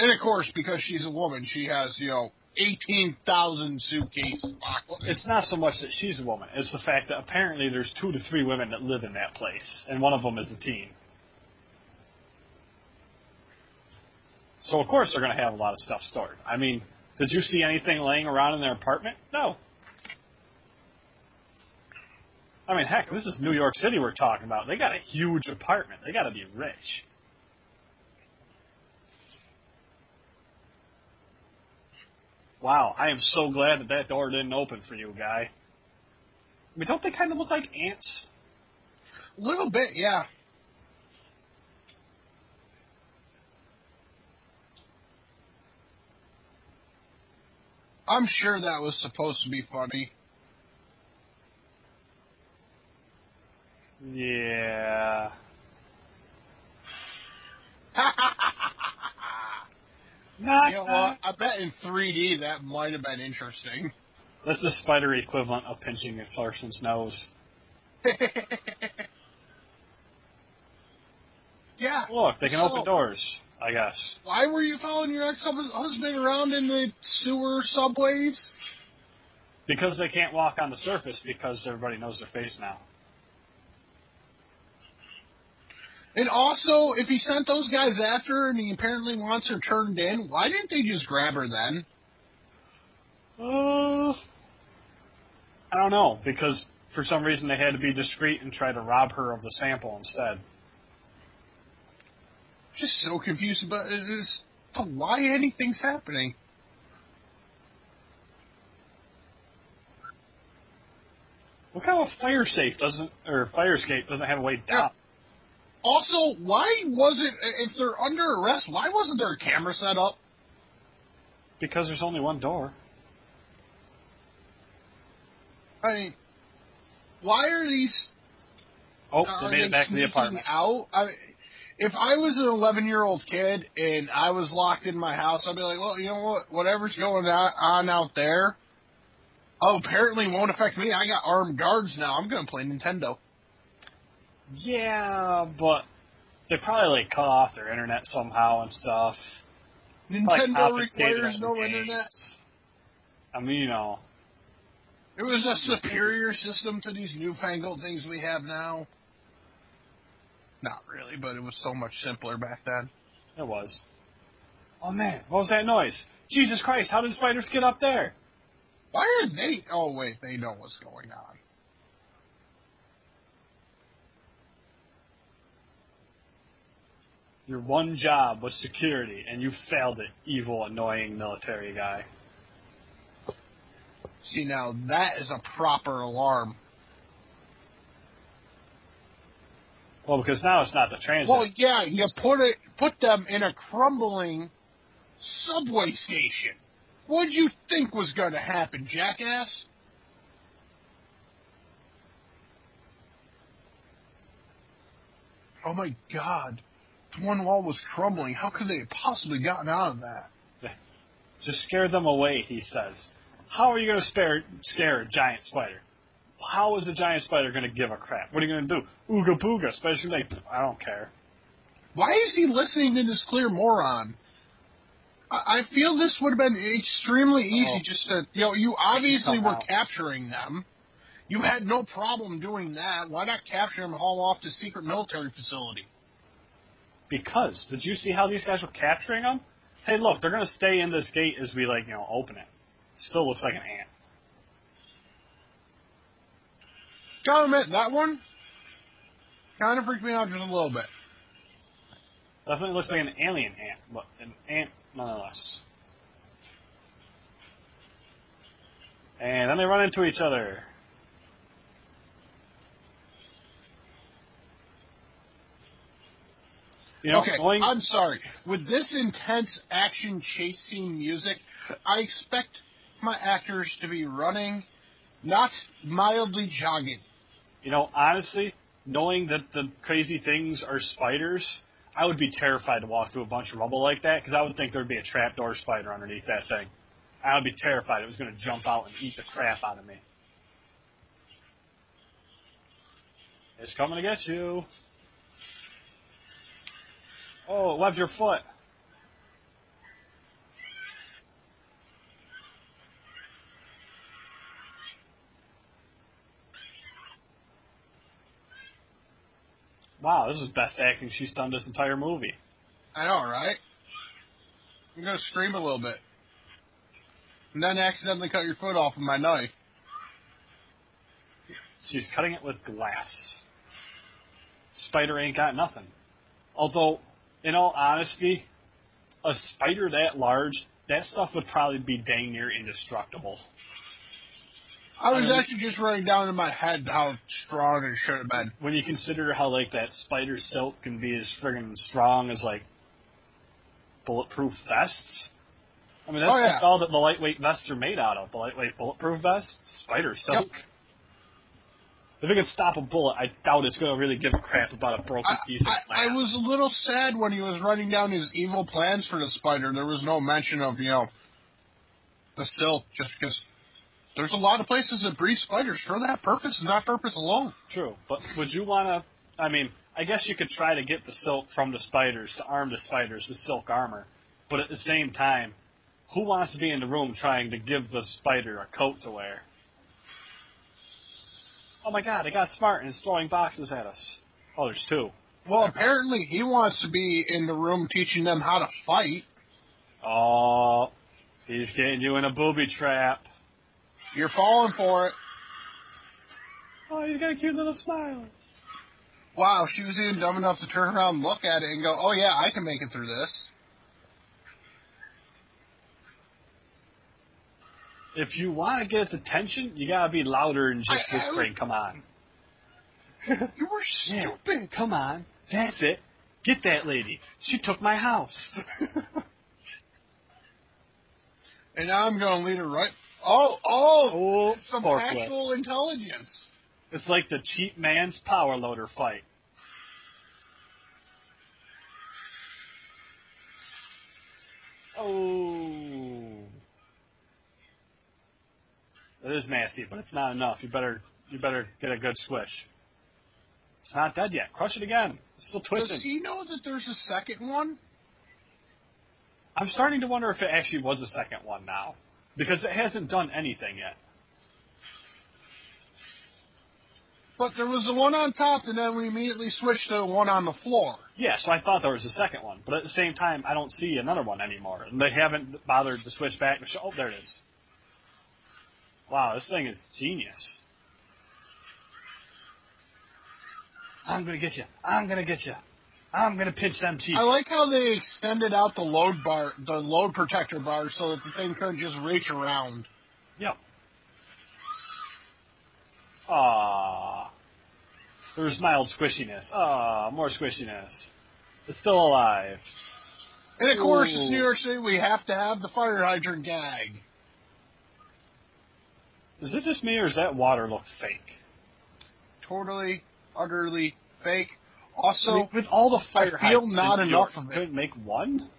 And of course, because she's a woman, she has, you know, 18,000 suitcase boxes. It's not so much that she's a woman. It's the fact that apparently there's two to three women that live in that place, and one of them is a teen. So of course they're going to have a lot of stuff stored. I mean, did you see anything laying around in their apartment? No. I mean, heck, this is New York City we're talking about. They got a huge apartment. They got to be rich. Wow, I am so glad that that door didn't open for you, guy. I mean, don't they kind of look like ants? A little bit, yeah. I'm sure that was supposed to be funny. Yeah. [laughs] you know what? I bet in 3D that might have been interesting. That's the spider equivalent of pinching a Carson's nose. [laughs] yeah. Look, they can so, open doors, I guess. Why were you following your ex-husband around in the sewer subways? Because they can't walk on the surface because everybody knows their face now. And also, if he sent those guys after her and he apparently wants her turned in, why didn't they just grab her then? Uh, I don't know, because for some reason they had to be discreet and try to rob her of the sample instead. Just so confused about this, why anything's happening. Look how a fire safe doesn't, or fire escape doesn't have a way down. Also, why wasn't if they're under arrest? Why wasn't there a camera set up? Because there's only one door. I mean, why are these? Oh, they made it back to the apartment. Out. I if I was an 11 year old kid and I was locked in my house, I'd be like, well, you know what? Whatever's going on out there, oh, apparently won't affect me. I got armed guards now. I'm going to play Nintendo. Yeah, but they probably like cut off their internet somehow and stuff. Nintendo requires no games. internet. I mean, you know. It was a superior system to these newfangled things we have now. Not really, but it was so much simpler back then. It was. Oh man, what was that noise? Jesus Christ, how did spiders get up there? Why are they? Oh wait, they know what's going on. Your one job was security, and you failed it, evil, annoying military guy. See, now that is a proper alarm. Well, because now it's not the transit. Well, yeah, you put it, put them in a crumbling subway station. What did you think was going to happen, jackass? Oh my God one wall was crumbling. How could they have possibly gotten out of that? [laughs] Just scare them away, he says. How are you going to spare, scare a giant spider? How is a giant spider going to give a crap? What are you going to do? Ooga booga, especially like, I don't care. Why is he listening to this clear moron? I, I feel this would have been extremely oh. easy oh. just to, you know, you obviously were capturing them. You had no problem doing that. Why not capture them and haul off to secret military facility? Because did you see how these guys were capturing them? Hey, look, they're gonna stay in this gate as we like you know open it. Still looks like an ant. Gotta admit that one kind of freaked me out just a little bit. Definitely looks like an alien ant, but an ant nonetheless. And then they run into each other. You know, okay, going... I'm sorry. With this intense action chase scene music, I expect my actors to be running, not mildly jogging. You know, honestly, knowing that the crazy things are spiders, I would be terrified to walk through a bunch of rubble like that because I would think there'd be a trapdoor spider underneath that thing. I would be terrified it was going to jump out and eat the crap out of me. It's coming to get you. Oh, it webbed your foot. Wow, this is best acting she's done this entire movie. I know, right? I'm gonna scream a little bit. And then accidentally cut your foot off with my knife. She's cutting it with glass. Spider ain't got nothing. Although, in all honesty, a spider that large, that stuff would probably be dang near indestructible. I was I mean, actually just writing down in my head how strong it should have been. When you consider how like that spider silk can be as friggin' strong as like bulletproof vests. I mean, that's, Oh, yeah. that's all that the lightweight vests are made out of. The lightweight bulletproof vest, spider silk. If it can stop a bullet, I doubt it's going to really give a crap about a broken I, piece of I, glass. I was a little sad when he was writing down his evil plans for the spider. There was no mention of, you know, the silk, just because there's a lot of places that breed spiders for that purpose and that purpose alone. True, but would you want to? I mean, I guess you could try to get the silk from the spiders to arm the spiders with silk armor, but at the same time, who wants to be in the room trying to give the spider a coat to wear? Oh my God! It got smart and it's throwing boxes at us. Oh, there's two. Well, apparently he wants to be in the room teaching them how to fight. Oh, he's getting you in a booby trap. You're falling for it. Oh, he's got a cute little smile. Wow, she was even dumb enough to turn around and look at it and go, oh yeah, I can make it through this. If you want to get its attention, you gotta be louder than just I- I- whispering. Come on. [laughs] You were Yeah, stupid. Come on. That's it. Get that lady. She took my house. [laughs] And now I'm going to lead her right. Oh, oh, oh, some forklift. actual intelligence. It's like the cheap man's power loader fight. Oh. It is nasty, but it's not enough. You better you better get a good squish. It's not dead yet. Crush it again. It's still twisting. Does he know that there's a second one? I'm starting to wonder if it actually was a second one now. Because it hasn't done anything yet. But there was the one on top, and then we immediately switched to the one on the floor. Yeah, so I thought there was a second one, but at the same time, I don't see another one anymore. And they haven't bothered to switch back. to show- Oh, there it is. Wow, this thing is genius. I'm gonna get you. I'm gonna get you. I'm gonna pinch them cheeks. I like how they extended out the load bar, the load protector bar, so that the thing couldn't just reach around. Yep. Ah. There's mild squishiness. Ah, more squishiness. It's still alive. And of course, Ooh. it's New York City. We have to have the fire hydrant gag. Is it just me, or does that water look fake? Totally, utterly fake. I Also, mean, with all the fire I feel not enough of it. Couldn't make one.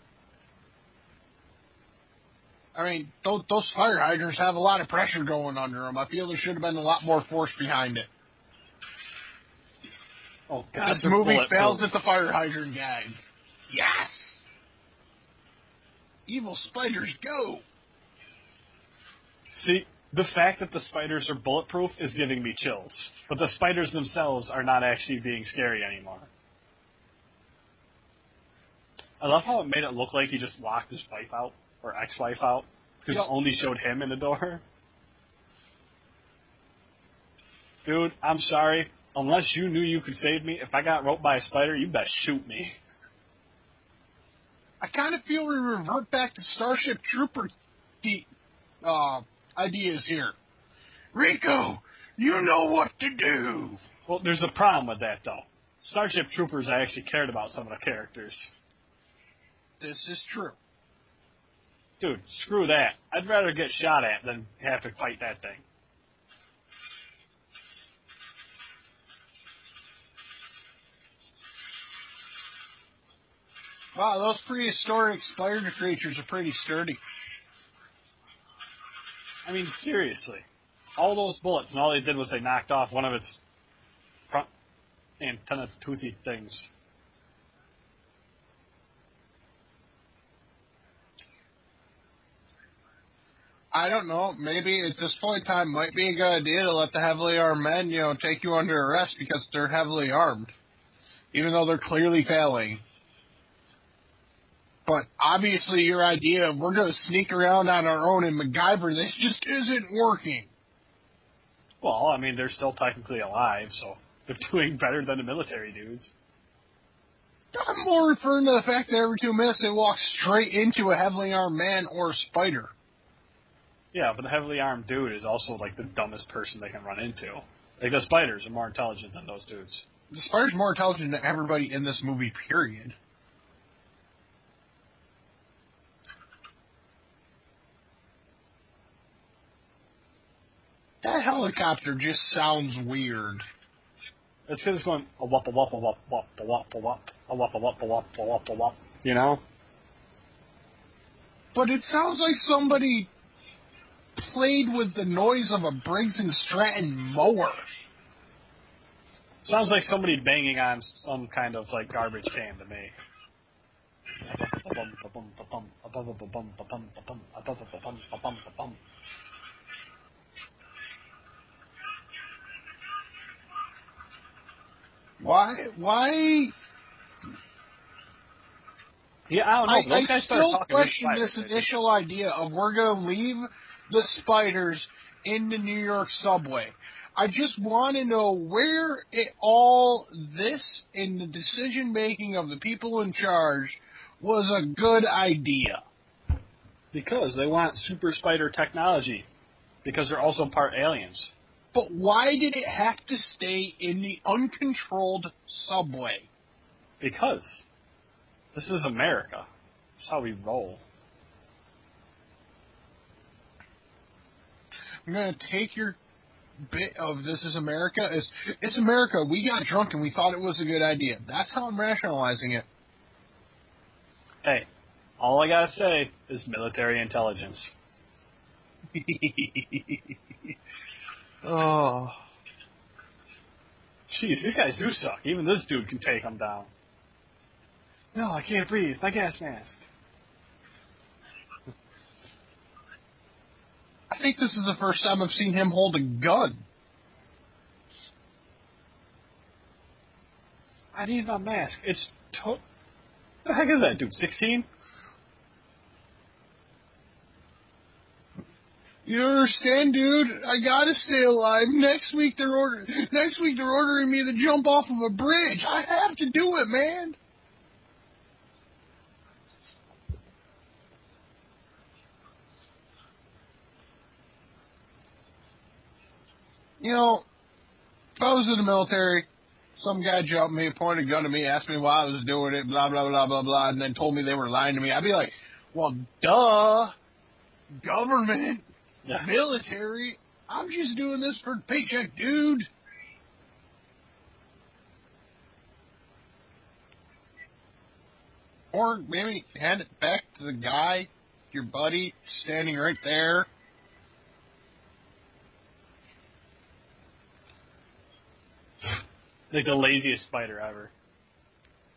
I mean, those, those fire hydrants have a lot of pressure going under them. I feel there should have been a lot more force behind it. Oh God! this movie fails at the fire hydrant gag. Yes! Evil spiders go! See, the fact that the spiders are bulletproof is giving me chills, but the spiders themselves are not actually being scary anymore. I love how it made it look like he just locked his wife out or ex-wife out because Yep. it only showed him in the door. Dude, I'm sorry. Unless you knew you could save me, if I got roped by a spider, you best shoot me. I kind of feel we revert back to Starship Trooper uh, ideas here. Rico, you know what to do. Well, there's a problem with that though. Starship Troopers, I actually cared about some of the characters. This is true. Dude, screw that. I'd rather get shot at than have to fight that thing. Wow, those prehistoric spider creatures are pretty sturdy. I mean, seriously. All those bullets, and all they did was they knocked off one of its front antenna toothy things. I don't know. Maybe at this point in time might be a good idea to let the heavily armed men, you know, take you under arrest because they're heavily armed, even though they're clearly failing. But obviously, your idea of we're going to sneak around on our own and MacGyver this just isn't working. Well, I mean, they're still technically alive, so they're [laughs] doing better than the military dudes. I'm more referring to the fact that every two minutes they walk straight into a heavily armed man or a spider. Yeah, but the heavily armed dude is also like the dumbest person they can run into. Like the spiders are more intelligent than those dudes. The spider's are more intelligent than everybody in this movie, period. That helicopter just sounds weird. It's because it's going a wop a wop a wop wop a wop a wop a wop a wop a wop a wop a wop. You know? But it sounds like somebody played with the noise of a Briggs and Stratton mower. Sounds like somebody banging on some kind of like garbage can to me. Why? Why? Yeah, I don't know. I, I guys still question this I initial idea of we're going to leave the spiders in the New York subway. I just want to know where it, all this in the decision making of the people in charge was a good idea. Because they want super spider technology. Because they're also part aliens. But why did it have to stay in the uncontrolled subway? Because this is America. That's how we roll. I'm gonna take your bit of this is America. It's it's America. We got drunk and we thought it was a good idea. That's how I'm rationalizing it. Hey, all I gotta say is military intelligence. [laughs] oh. Jeez, these guys do suck. Even this dude can take them down. No, I can't breathe. My gas mask. I think this is the first time I've seen him hold a gun. I need my mask. It's to- the heck is that dude? Sixteen? You don't understand, dude? I gotta stay alive. Next week they're order next week they're ordering me to jump off of a bridge. I have to do it, man. You know, I was in the military, some guy jumped me, pointed a gun at me, asked me why I was doing it, blah blah blah blah blah, and then told me they were lying to me. I'd be like, "Well, duh, government." Yeah. military. I'm just doing this for the paycheck, dude. Or maybe hand it back to the guy, your buddy, standing right there. [laughs] Like the laziest spider ever.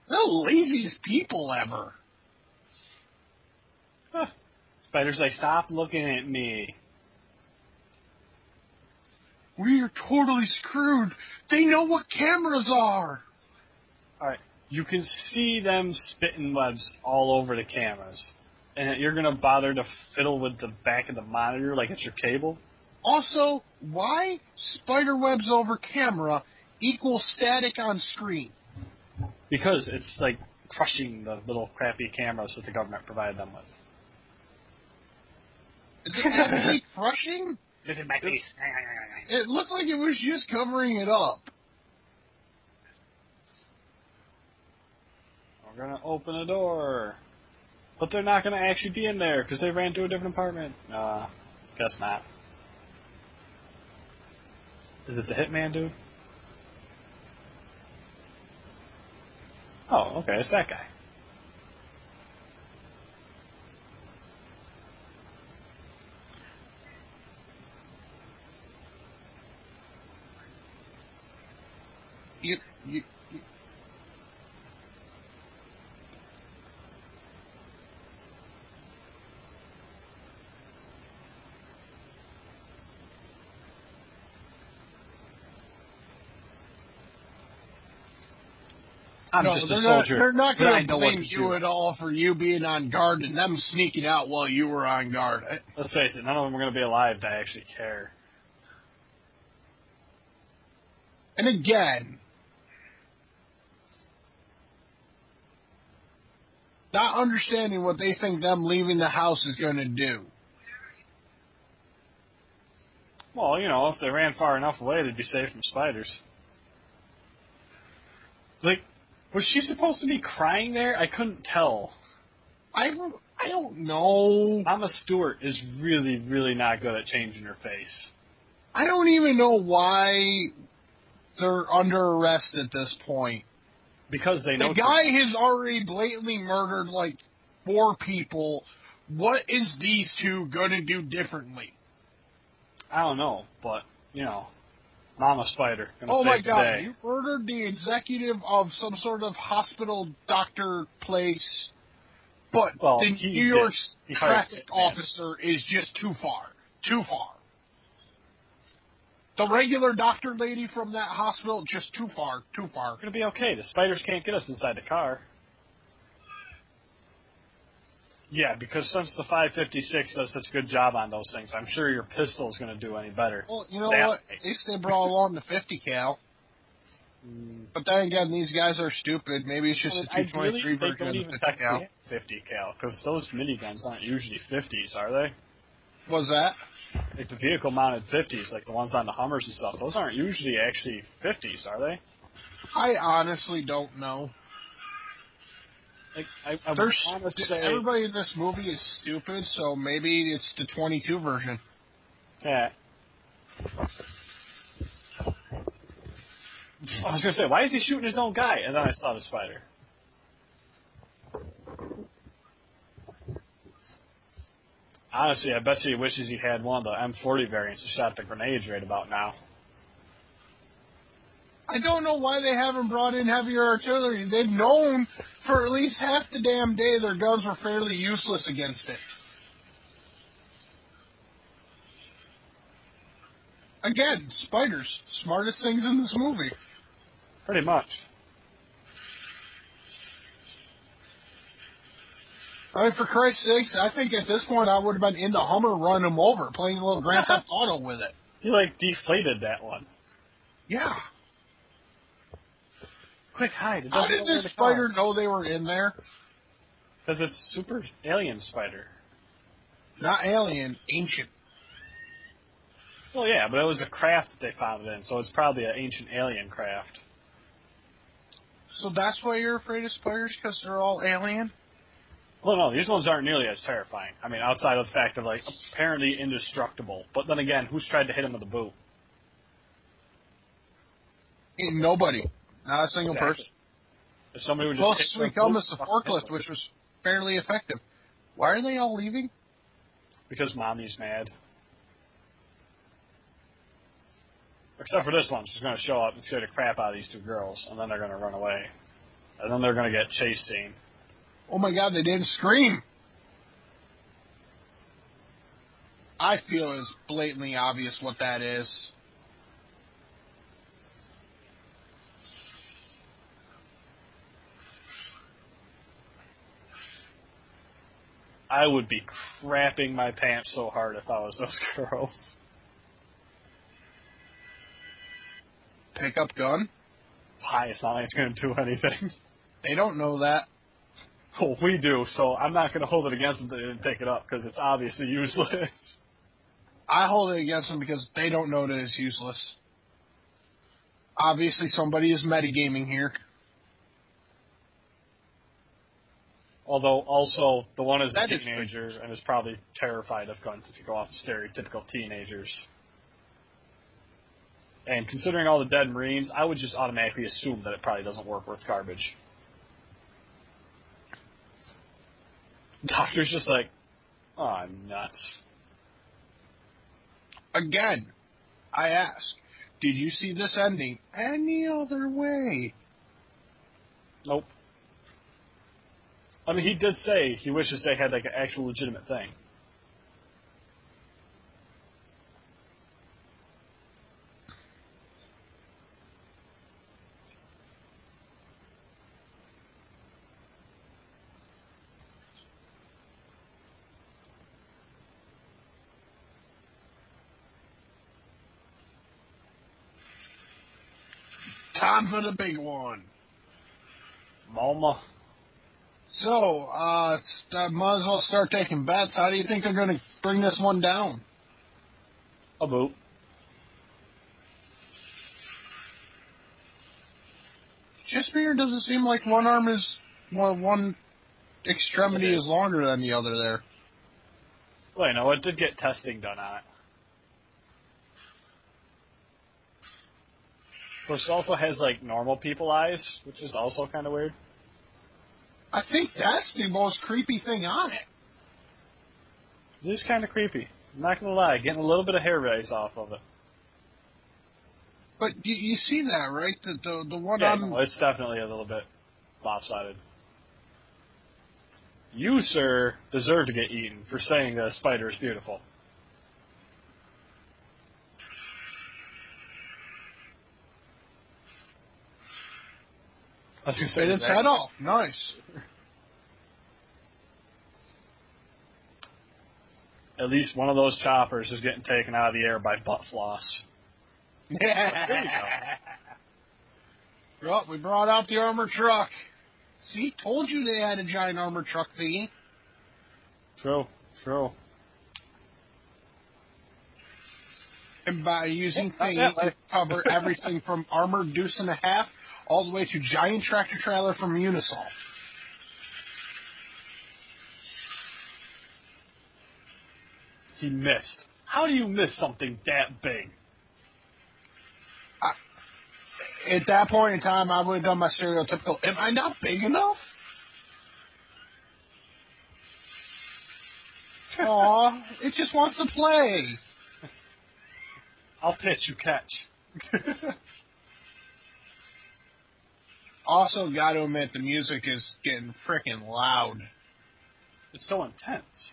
The laziest people ever. Huh. Spider's like, stop looking at me. We are totally screwed. They know what cameras are. Alright, you can see them spitting webs all over the cameras. And you're gonna bother to fiddle with the back of the monitor like it's your cable? Also, why spider webs over camera equal static on screen? Because it's like crushing the little crappy cameras that the government provided them with. Is it [laughs] crushing? Look at my face. It looked like it was just covering it up. We're gonna open a door. But they're not gonna actually be in there because they ran to a different apartment. Uh, guess not. Is it the hitman dude? Oh, okay, it's that guy. You, you, you- I'm no, just a they're soldier. Not, they're not going to blame you do. at all for you being on guard and them sneaking out while you were on guard. Let's face it, none of them are gonna be alive to actually care. And again, not understanding what they think them leaving the house is going to do. Well, you know, if they ran far enough away, they'd be safe from spiders. Like, was she supposed to be crying there? I couldn't tell. I I don't know. Mama Stewart is really, really not good at changing her face. I don't even know why they're under arrest at this point. Because they know The guy has already blatantly murdered like four people. What is these two gonna do differently? I don't know, but you know, Mama Spider. Gonna Oh my god, day. you murdered the executive of some sort of hospital doctor place, but Well, the New did. York's traffic officer is just too far. Too far. The regular doctor lady from that hospital, just too far, too far. We're gonna be okay. The spiders can't get us inside the car. Yeah, because since the 556 does such a good job on those things, I'm sure your pistol is going to do any better. Well, you know That- what? At least they brought along the 50 cal. Mm, But then again, these guys are stupid. Maybe it's just a 223 really, they version don't of even the 50 cal. technically 50 cal because those miniguns aren't usually 50s, are they? Was that? Like the vehicle mounted 50s, like the ones on the Hummers and stuff, those aren't usually actually 50s, are they? I honestly don't know. Like I, I There's want to say, everybody in this movie is stupid, so maybe it's the 22 version. yeah. I was gonna say, why is he shooting his own guy? And then I saw the spider. Honestly, I bet you he wishes he had one of the M40 variants that shot the grenades right about now. I don't know why they haven't brought in heavier artillery. They've known for at least half the damn day their guns were fairly useless against it. Again, spiders, smartest things in this movie. Pretty much. I mean, for Christ's sakes, I think at this point I would have been in the Hummer running them over, playing a little Grand Theft [laughs] Auto with it. He like deflated that one. Yeah. Quick hide! How did this spider know they were in there? Because it's super alien spider. Not alien, ancient. Well, yeah, but it was a craft that they found it in, so it's probably an ancient alien craft. So that's why you're afraid of spiders, because they're all alien? Well, no, these ones aren't nearly as terrifying. I mean, outside of the fact of like apparently indestructible. But then again, who's tried to hit him with a boot? Ain't nobody. Not a single Exactly. person. If somebody would just Closest we come is the forklift, which was fairly effective. Why are they all leaving? because mommy's mad. Except for this one, she's going to show up and scare the crap out of these two girls, and then they're going to run away, and then they're going to get chase scene. Oh my god, they didn't scream. I feel it's blatantly obvious what that is. I would be crapping my pants so hard if I was those [laughs] girls. Pickup gun? Why? It's not like it's going to do anything. They don't know that. Well, [laughs] we do, so I'm not going to hold it against them didn't pick it up because it's obviously useless. [laughs] I hold it against them because they don't know that it's useless. Obviously, somebody is metagaming here. Although, also, the one is a That is teenager and is probably terrified of guns if you go off of stereotypical teenagers. And considering all the dead Marines, I would just automatically assume that it probably doesn't work worth garbage. Doctor's just like, oh, I'm nuts. Again, I ask, did you see this ending any other way? Nope. I mean, he did say he wishes they had like an actual legitimate thing. Time for the big one. Mama. So, uh, st- might as well start taking bets. How do you think they're going to bring this one down? A boot. Just weird. Doesn't seem like one arm is well, one extremity It is is. longer than the other. There. Well, you know, it did get testing done on it. But it also has like normal people eyes, which is also kind of weird. I think that's the most creepy thing on it. It is kind of creepy. I'm not gonna lie, getting a little bit of hair rays off of it. But you, you see that, right? The the, the one Yeah, on no, it's definitely a little bit lopsided. You, sir, deserve to get eaten for saying that a spider is beautiful. I was gonna say bit its that- head off. Nice. At least one of those choppers is getting taken out of the air by butt floss. Yeah. [laughs] Well, we brought out the armor truck. See, told you they had a giant armor truck thingy. True, true. And by using yeah, to cover everything from armored deuce and a half all the way to giant tractor trailer from Unisol. He missed. How do you miss something that big? At that point in time, I would have done my stereotypical, am I not big enough? Aw, it just wants to play. I'll pitch, you catch. [laughs] Also, got to admit, the music is getting freaking loud. It's so intense.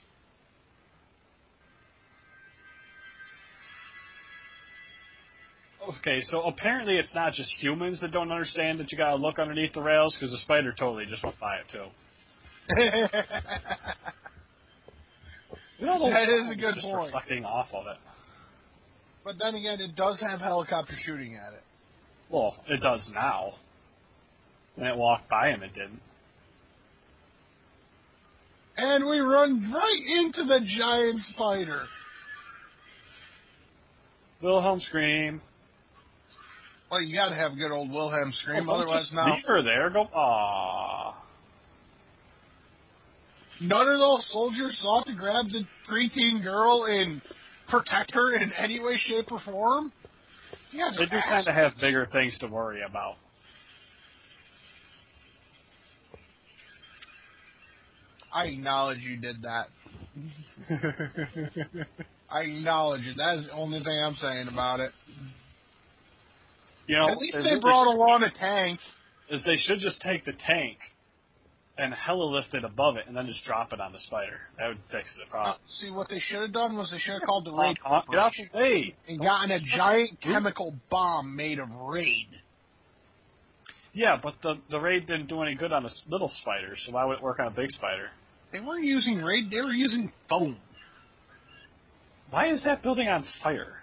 Okay, so apparently it's not just humans that don't understand that you gotta look underneath the rails, because the spider totally just went by it too. [laughs] You know, That is a good just point. reflecting off of it. but then again, it does have helicopter shooting at it. Well, it does now. When it walked by him, it didn't. And we run right into the giant spider. Wilhelm scream. Well, you gotta have good old Wilhelm scream, Oh, otherwise just no. Leave her there. Go. Aww. None of those soldiers thought to grab the preteen girl and protect her in any way, shape, or form. They do kind of have bigger things to worry about. I acknowledge you did that. I acknowledge it. That is the only thing I'm saying about it. You know, At least they they brought should- along a tank. is they should just take the tank and hella lift it above it and then just drop it on the spider. That would fix the Uh, problem. see, what they should have done was they should have called the raid Uh, get out the way. and gotten a giant chemical bomb made of raid. Yeah, but the the raid didn't do any good on the s- little spider, so why would it work on a big spider? They weren't using raid; they were using foam. Why is that building on fire?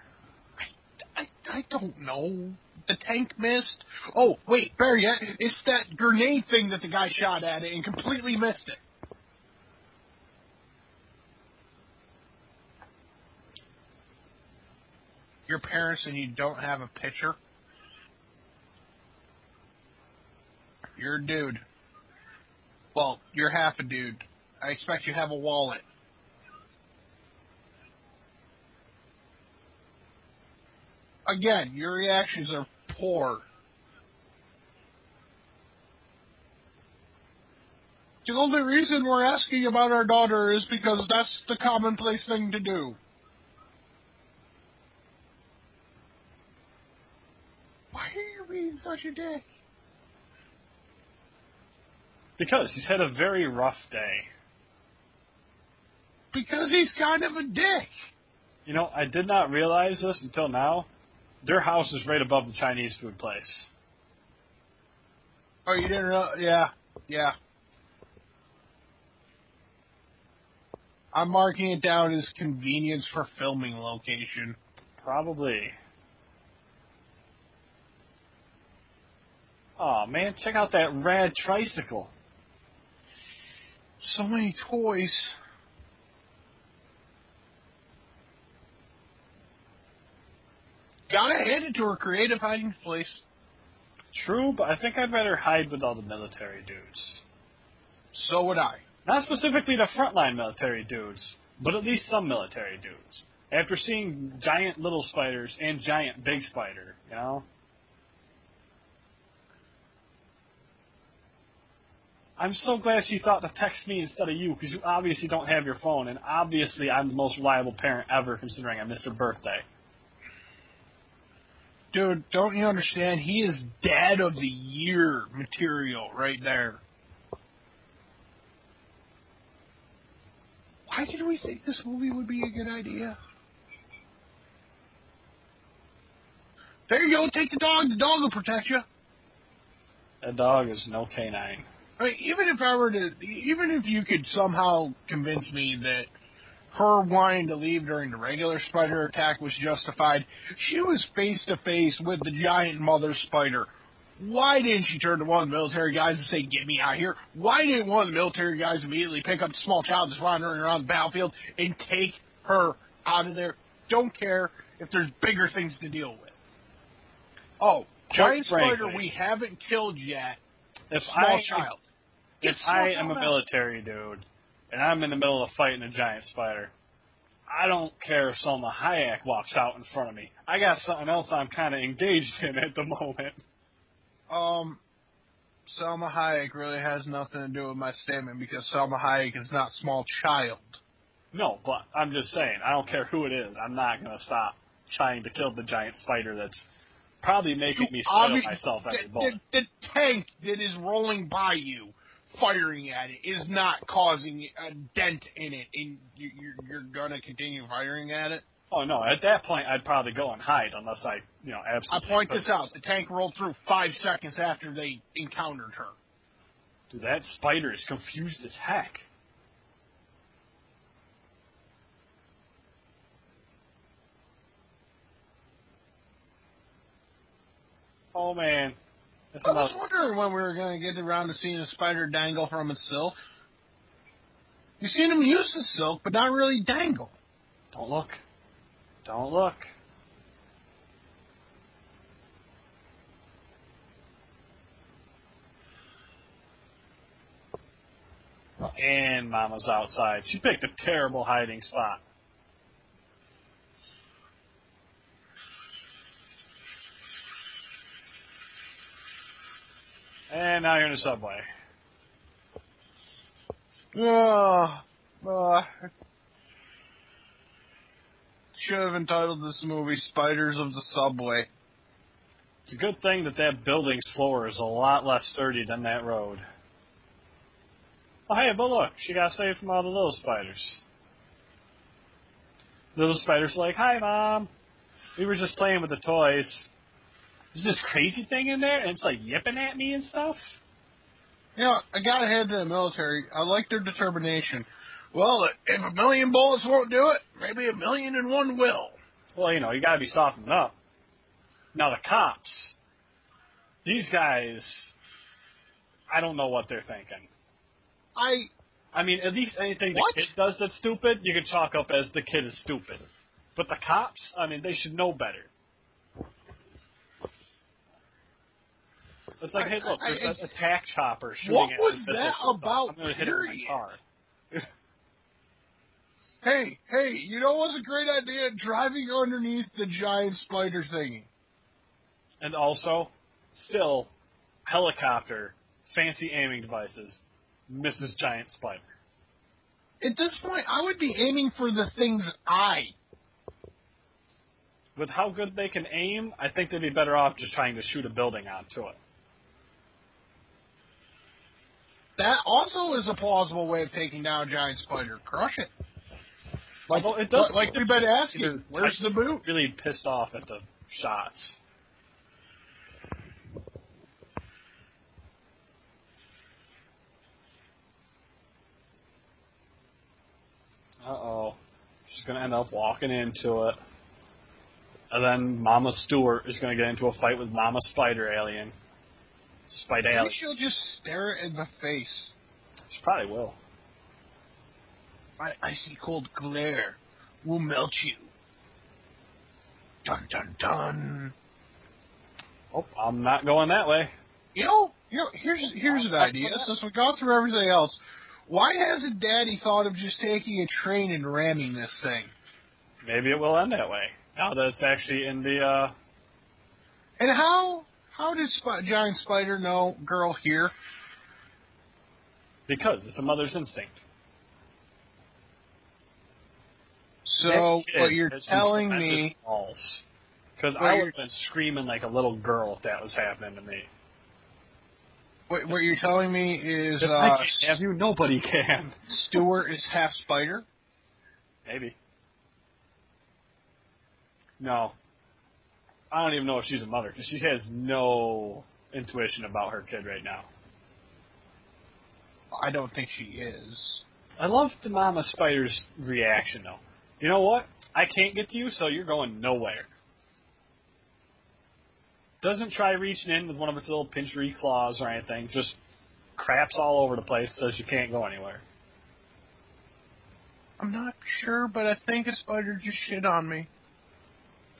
I, I don't know. The tank missed. Oh, wait, Barry, it's that grenade thing that the guy shot at it and completely missed it. Your parents and you don't have a picture? You're a dude. Well, you're half a dude. I expect you have a wallet. Again, your reactions are poor. The only reason we're asking about our daughter is because that's the commonplace thing to do. Why are you being such a dick? Because he's had a very rough day. Because he's kind of a dick. You know, I did not realize this until now. Their house is right above the Chinese food place. Oh, you didn't know? Yeah, yeah. I'm marking it down as convenience for filming location. Probably. Oh man, check out that rad tricycle. So many toys. Gotta hand it to her creative hiding place. True, but I think I'd rather hide with all the military dudes. So would I. Not specifically the frontline military dudes, but at least some military dudes. After seeing giant little spiders and giant big spider, you know? I'm so glad she thought to text me instead of you, because you obviously don't have your phone, and obviously I'm the most reliable parent ever, considering I missed her birthday. Dude, don't you understand? He is dad of the year material right there. Why did we think this movie would be a good idea? There you go, take the dog. The dog will protect you. That dog is no canine. I mean, even if I were to, even if you could somehow convince me that her wanting to leave during the regular spider attack was justified, she was face to face with the giant mother spider. Why didn't she turn to one of the military guys and say, "Get me out of here"? Why didn't one of the military guys immediately pick up the small child that's wandering around the battlefield and take her out of there? Don't care if there's bigger things to deal with. Oh, giant frankly, spider we haven't killed yet. If Small I child. if small I am a military dude and I'm in the middle of fighting a giant spider, I don't care if Salma Hayek walks out in front of me. I got something else I'm kind of engaged in at the moment. Um, Salma Hayek really has nothing to do with my statement because Salma Hayek is not small child. No, but I'm just saying, I don't care who it is. I'm not going to stop trying to kill the giant spider that's probably making me soil myself every the, bullet. the, the tank that is rolling by you, firing at it, is not causing a dent in it, and you, you're, you're gonna continue firing at it. Oh no, at that point I'd probably go and hide unless I, you know, absolutely. I point this out: the tank rolled through five seconds after they encountered her. Dude, that spider is confused as heck. Oh man, that's I was wondering when we were gonna get around to seeing a spider dangle from its silk. You've seen him use the silk, but not really dangle. Don't look. Don't look. And Mama's outside. She picked a terrible hiding spot. And now you're in the subway. Uh, uh, should have entitled this movie "Spiders of the Subway." It's a good thing that that building's floor is a lot less sturdy than that road. Oh, hey, but look, she got saved from all the little spiders. Little spiders are like, hi, Mom. We were just playing with the toys. There's this crazy thing in there, and it's like yipping at me and stuff. You know, I gotta hand to the military. I like their determination. Well, if a million bullets won't do it, maybe a million and one will. Well, you know, you gotta be softened up. Now, the cops, these guys, I don't know what they're thinking. I I mean, at least anything What? the kid does that's stupid, you can chalk up as the kid is stupid. But the cops, I mean, they should know better. It's like, I- hey, look, there's an attack chopper shooting What at was that about, I'm gonna hit it with my car. [laughs] hey hey, you know what's a great idea? Driving underneath the giant spider thingy. And also, still, helicopter, fancy aiming devices, misses giant spider. At this point, I would be aiming for the thing's eye. With how good they can aim, I think they'd be better off just trying to shoot a building onto it. That also is a plausible way of taking down a giant spider. Crush it. Like, Although it does like we've been asking, where's the boot? [laughs] Really pissed off at the shots. Uh oh. She's gonna end up walking into it. And then Mama Stewart is gonna get into a fight with Mama Spider Alien. Spider Maybe Alien. she'll just stare it in the face. She probably will. My icy cold glare will melt you. Dun dun dun. Oh, I'm not going that way. You know, you know here's here's an idea. Since we got through everything else, why hasn't Daddy thought of just taking a train and ramming this thing? Maybe it will end that way. Now that it's actually in the uh And how how did Sp- Giant Spider know girl here? Because it's a mother's instinct. So what you're telling me? False. Because I would have been screaming like a little girl if that was happening to me. What, what you're telling me is, if uh, I can't have you, nobody can. [laughs] Stewart is half spider. Maybe. No. I don't even know if she's a mother because she has no intuition about her kid right now. I don't think she is. I love the Mama Spider's reaction though. You know what? I can't get to you, so you're going nowhere. Doesn't try reaching in with one of its little pinchery claws or anything. Just craps all over the place, says you can't go anywhere. I'm not sure, but I think a spider just shit on me.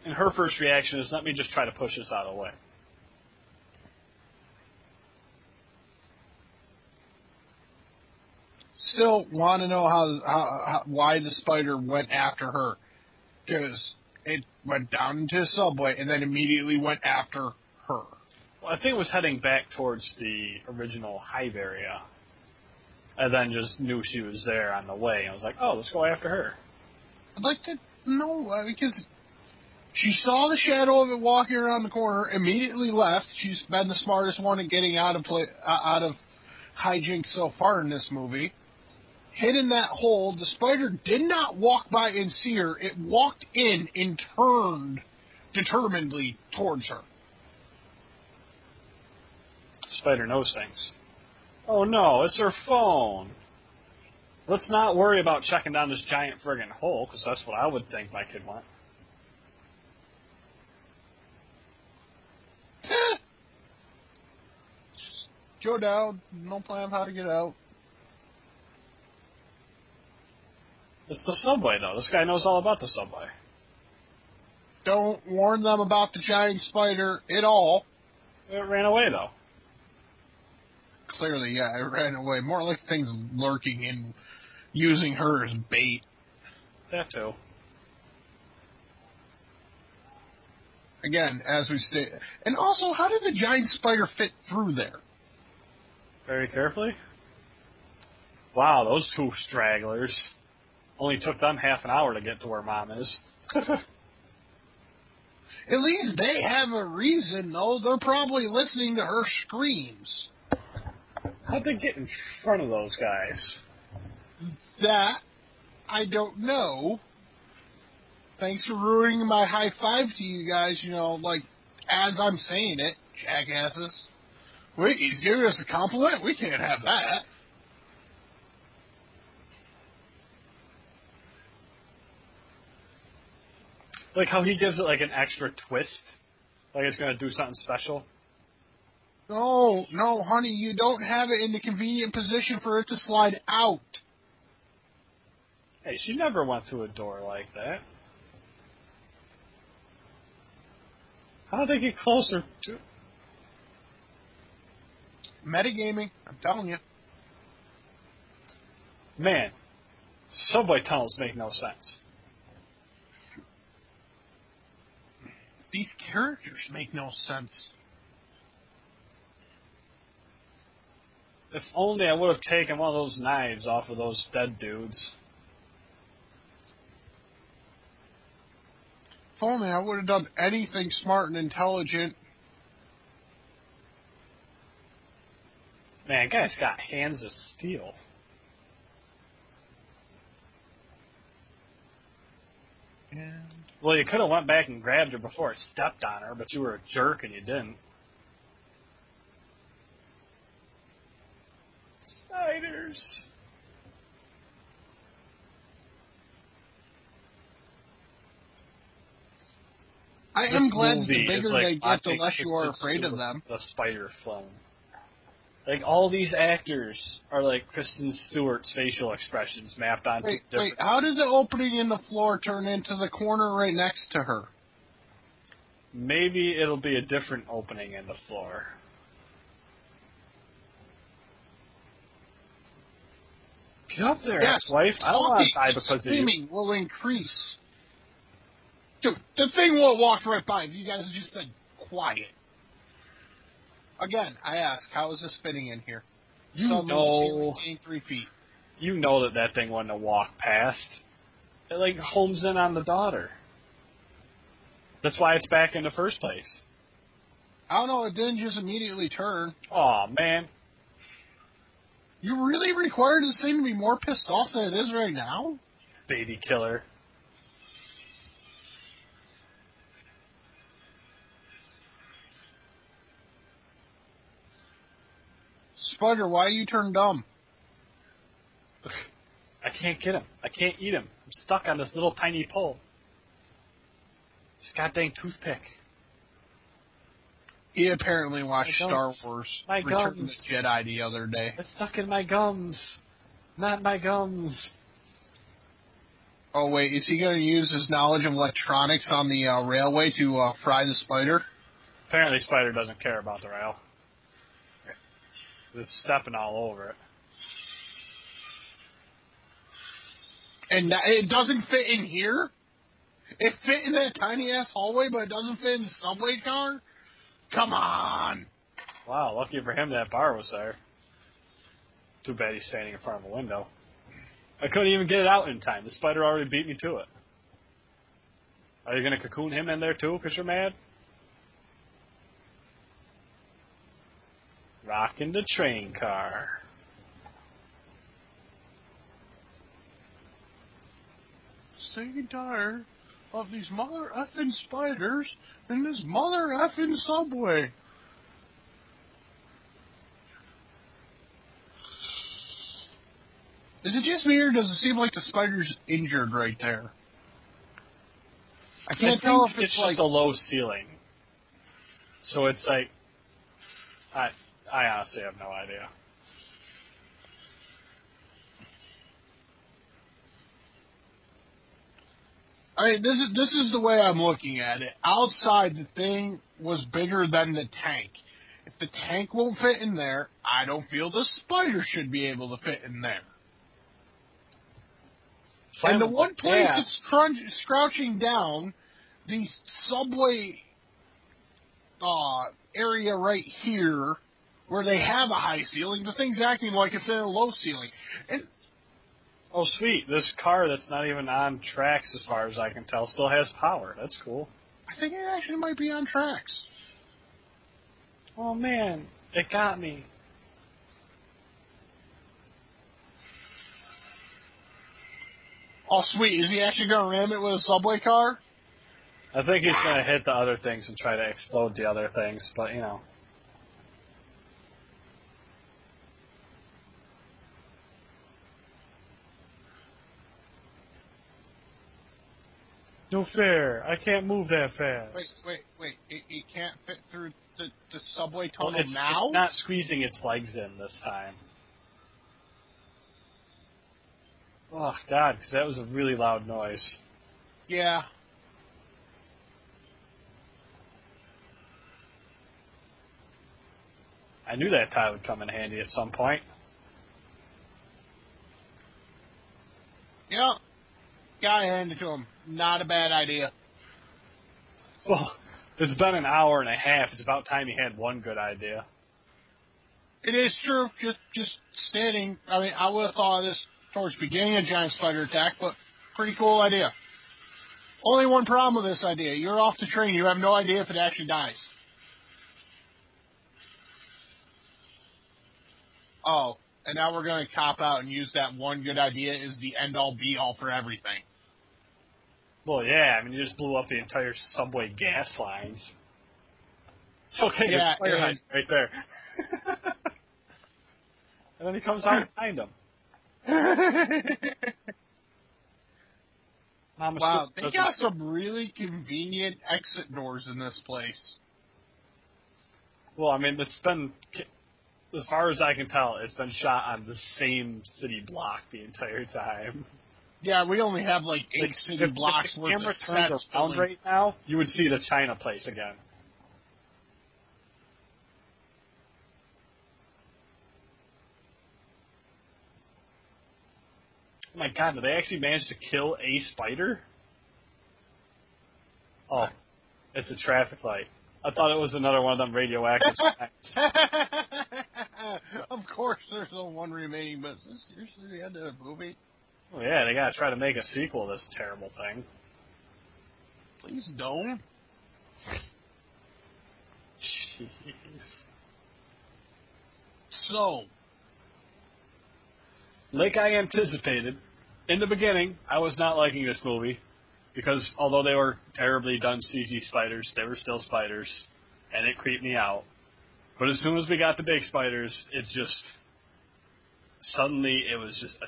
And her first reaction is, let me just try to push this out of the way. Still want to know how, how, how why the spider went after her, because it went down into the subway and then immediately went after her. Well, I think it was heading back towards the original hive area, and then just knew she was there on the way. I was like, oh, let's go after her. I'd like to know uh, because she saw the shadow of it walking around the corner, immediately left. She's been the smartest one at getting out of play, uh, out of hijinks so far in this movie. Hid in that hole, the spider did not walk by and see her. It walked in and turned determinedly towards her. Spider knows things. Oh no, it's her phone. Let's not worry about checking down this giant friggin' hole, because that's what I would think my kid went. Go down. No plan how to get out. It's the subway, though. This guy knows all about the subway. Don't warn them about the giant spider at all. It ran away, though. Clearly, yeah, it ran away. More like things lurking and using her as bait. That too. Again, as we state, and also, how did the giant spider fit through there? Very carefully. Wow, those two stragglers. Only took them half an hour to get to where mom is. [laughs] At least they have a reason, though. They're probably listening to her screams. How'd they get in front of those guys? That I don't know. Thanks for ruining my high five to you guys, you know, like as I'm saying it, jackasses. Wait, he's giving us a compliment? We can't have that. Like how he gives it like an extra twist, like it's gonna do something special. No, no, honey, you don't have it in the convenient position for it to slide out. Hey, she never went through a door like that. How did they get closer to? Metagaming, I'm telling you. Man, subway tunnels make no sense. These characters make no sense. If only I would have taken one of those knives off of those dead dudes. If only I would have done anything smart and intelligent. Man, guy's got hands of steel. And well, you could have went back and grabbed her before it stepped on her, but you were a jerk and you didn't. Spiders. I am glad that the bigger like they get, the less you are afraid of them. The spider film. Like all these actors are like Kristen Stewart's facial expressions mapped onto Wait, different. wait, how did the opening in the floor turn into the corner right next to her? Maybe it'll be a different opening in the floor. Get up there, Yes, wife. I don't want to die because screaming will increase. Dude, the thing will have walked right by if you guys had just been quiet. Again, I ask, how is this fitting in here? You So know, three feet. You know that that thing wouldn't have walked past. It like homes in on the daughter. That's why it's back in the first place. I don't know. It didn't just immediately turn. Oh man, You really required this thing to be more pissed off than it is right now? baby killer. Spider, why you turn dumb? [laughs] I can't get him. I can't eat him. I'm stuck on this little tiny pole. This goddamn toothpick. He apparently watched Star. Wars My Return of the Jedi the other day. It's stuck in my gums. Not my gums. Oh wait, is he going to use his knowledge of electronics on the uh, railway to uh, fry the spider? Apparently Spider doesn't care about the rail. It's stepping all over it. And that- it doesn't fit in here? It fit in that tiny ass hallway, but it doesn't fit in the subway car? Come on! Wow, lucky for him that bar was there. Too bad he's standing in front of a window. I couldn't even get it out in time. The spider already beat me to it. Are you gonna cocoon him in there too, because you're mad? Rocking the train car. Sick and tired of these mother effing spiders in this mother effing subway. Is it just me or does it seem like the spider's injured right there? I can't I tell if it's, it's like just a low ceiling. So it's like, I I honestly have no idea. I mean, this is this is the way I'm looking at it. Outside, the thing was bigger than the tank. If the tank won't fit in there, I don't feel the spider should be able to fit in there. and the one place yeah. it's crunch, scrouching down, the subway uh, area right here, where they have a high ceiling, the thing's acting like it's in a low ceiling. And Oh, sweet. This car that's not even on tracks, as far as I can tell, still has power. That's cool. I think it actually might be on tracks. Oh, man. It got me. Oh, sweet. Is he actually going to ram it with a subway car? I think he's going to hit the other things and try to explode the other things, but, you know. No fair. I can't move that fast. Wait, wait, wait. It, it can't fit through the, the subway Well, tunnel it's, now? it's not squeezing its legs in this time. Oh, God, because that was a really loud noise. Yeah. I knew that tie would come in handy at some point. Yeah. Gotta hand it to him. Not a bad idea. Well, it's been an hour and a half. It's about time you had one good idea. It is true. Just just standing. I mean, I would have thought of this towards the beginning of giant spider attack, but pretty cool idea. Only one problem with this idea. You're off the train. You have no idea if it actually dies. Oh, and now we're going to cop out and use that one good idea as the end all be all for everything. Well, yeah, I mean, you just blew up the entire subway gas lines. It's okay, Yeah, there's fire hydrant right there. [laughs] and then he comes out behind him. [laughs] Mama wow, they got some really convenient exit doors in this place. Well, I mean, it's been, as far as I can tell, it's been shot on the same city block the entire time. Yeah, we only have like eight Like, city if, blocks if the worth camera of turned sets around filling- right now, you would see the China place again. Oh my god, did they actually manage to kill a spider? Oh, it's a traffic light. I thought it was another one of them radioactive [laughs] spikes. of course, there's no one remaining. But is this seriously the end of the movie? Well, yeah, they gotta try to make a sequel to this terrible thing. Please don't. Jeez. So, Like I anticipated, in the beginning, I was not liking this movie because although they were terribly done CG spiders, they were still spiders, and it creeped me out. But as soon as we got the big spiders, it just suddenly it was just a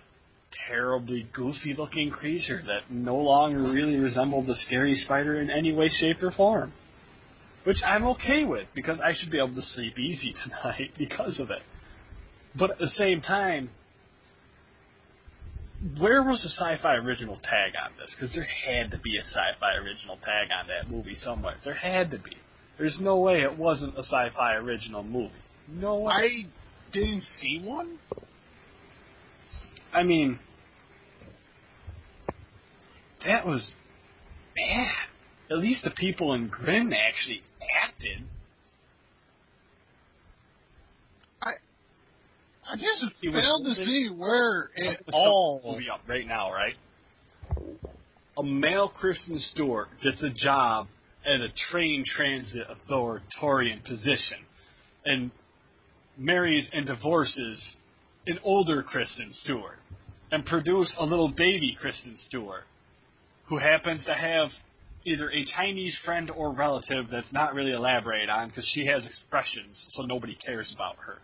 terribly goofy looking creature that no longer really resembled the scary spider in any way, shape, or form. Which I'm okay with because I should be able to sleep easy [laughs] tonight because of it. But at the same time, where was the sci-fi original tag on this? Because there had to be a sci-fi original tag on that movie somewhere. There had to be. There's no way it wasn't a sci-fi original movie. No way. I didn't see one. I mean, that was bad. At least the people in Grimm actually acted. I I just It was- failed to see where it all. movie up right now, right? A male Kristen Stewart gets a job at a train transit authoritarian position and marries and divorces an older Kristen Stewart and produce a little baby Kristen Stewart who happens to have either a Chinese friend or relative that's not really elaborated on because she has expressions so nobody cares about her.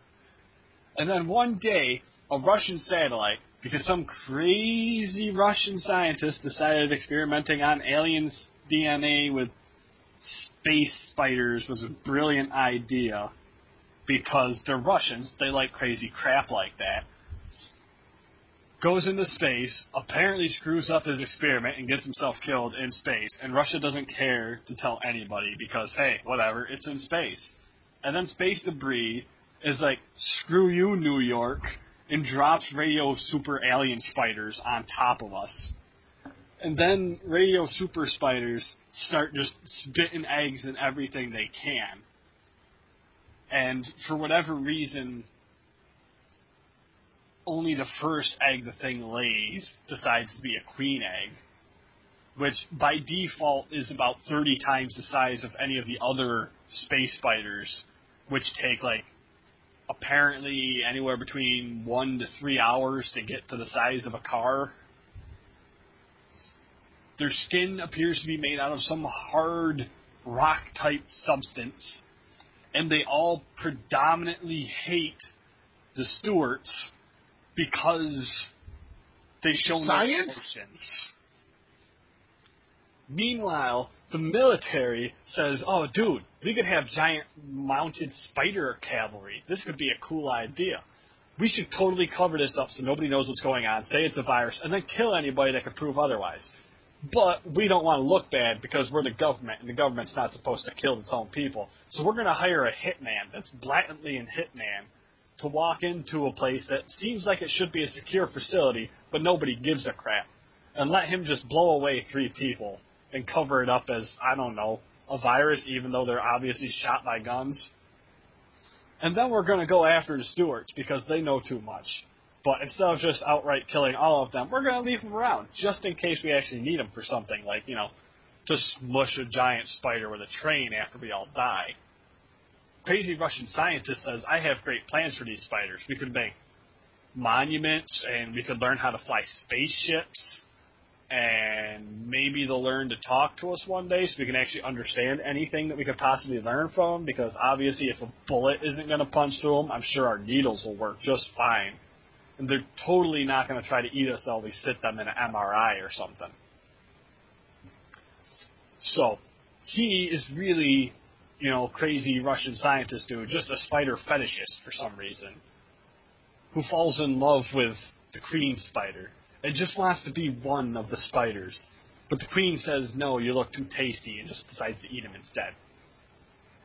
And then one day, a Russian satellite, because some crazy Russian scientist decided experimenting on aliens' DNA with space spiders was a brilliant idea. Because they're Russians, they like crazy crap like that. Goes into space, apparently screws up his experiment and gets himself killed in space, and Russia doesn't care to tell anybody because, hey, whatever, it's in space. And then space debris is like, screw you, New York, and drops radio super alien spiders on top of us. And then radio super spiders start just spitting eggs and everything they can. And for whatever reason, only the first egg the thing lays decides to be a queen egg, which by default is about 30 times the size of any of the other space spiders, which take like apparently anywhere between one to three hours to get to the size of a car. Their skin appears to be made out of some hard rock type substance, and they all predominantly hate the Stewarts because they show no emotions. Meanwhile, the military says, "Oh, dude, we could have giant mounted spider cavalry. This could be a cool idea. We should totally cover this up so nobody knows what's going on. Say it's a virus, and then kill anybody that could prove otherwise." But we don't want to look bad because we're the government, and the government's not supposed to kill its own people. So we're going to hire a hitman that's blatantly a hitman to walk into a place that seems like it should be a secure facility, but nobody gives a crap, and let him just blow away three people and cover it up as I don't know a virus, even though they're obviously shot by guns. And then we're going to go after the Stewarts because they know too much. But instead of just outright killing all of them, we're going to leave them around just in case we actually need them for something like you know to smush a giant spider with a train after we all die crazy Russian scientist says, I have great plans for these spiders. We could make monuments and we could learn how to fly spaceships and maybe they'll learn to talk to us one day so we can actually understand anything that we could possibly learn from them because obviously if a bullet isn't going to punch through them, I'm sure our needles will work just fine. And they're totally not going to try to eat us while we sit them in an MRI or something. So, he is really you know, crazy Russian scientist dude, just a spider fetishist for some reason, who falls in love with the queen spider and just wants to be one of the spiders. But the queen says, no, you look too tasty, and just decides to eat him instead.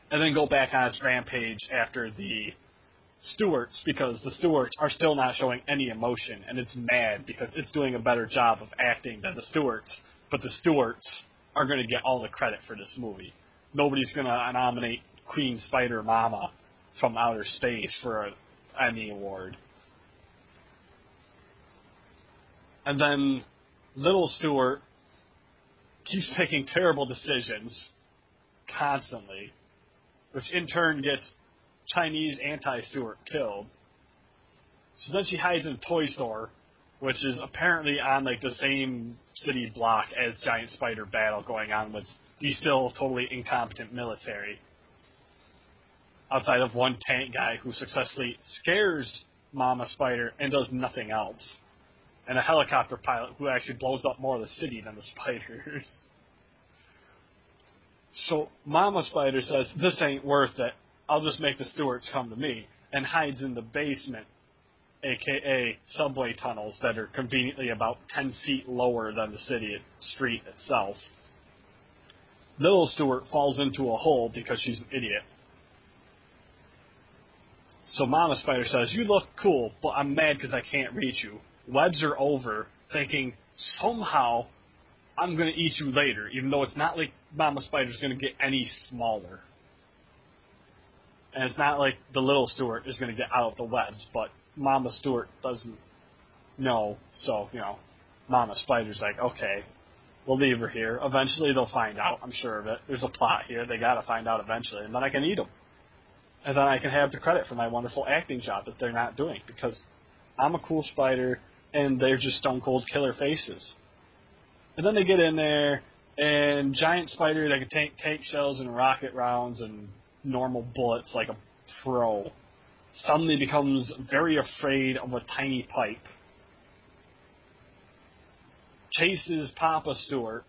And then go back on its rampage after the Stewarts, because the Stewarts are still not showing any emotion, and it's mad because it's doing a better job of acting than the Stewarts, but the Stewarts are going to get all the credit for this movie nobody's going to nominate Queen Spider Mama from outer space for a Emmy Award. And then Little Stewart keeps making terrible decisions constantly, which in turn gets Chinese anti Stewart killed. So then she hides in a toy store, which is apparently on like the same city block as Giant Spider battle going on with the still totally incompetent military. Outside of one tank guy who successfully scares Mama Spider and does nothing else. And a helicopter pilot who actually blows up more of the city than the [laughs] spiders. So Mama Spider says, This ain't worth it. I'll just make the Stewarts come to me. And hides in the basement, aka subway tunnels that are conveniently about 10 feet lower than the city street itself. Little Stewart falls into a hole because she's an idiot. So Mama Spider says, You look cool, but I'm mad because I can't reach you. Webs are over, thinking somehow I'm going to eat you later, even though it's not like Mama Spider's going to get any smaller. And it's not like the little Stewart is going to get out of the webs, but Mama Stewart doesn't know, so, you know, Mama Spider's like, okay, we'll leave her here. Eventually they'll find out, I'm sure of it. There's a plot here, they gotta find out eventually, and then I can eat them. And then I can have the credit for my wonderful acting job that they're not doing, because I'm a cool spider, and they're just stone cold killer faces. And then they get in there, and giant spider that can take tank shells and rocket rounds and normal bullets like a pro suddenly becomes very afraid of a tiny pipe. Chases Papa Stewart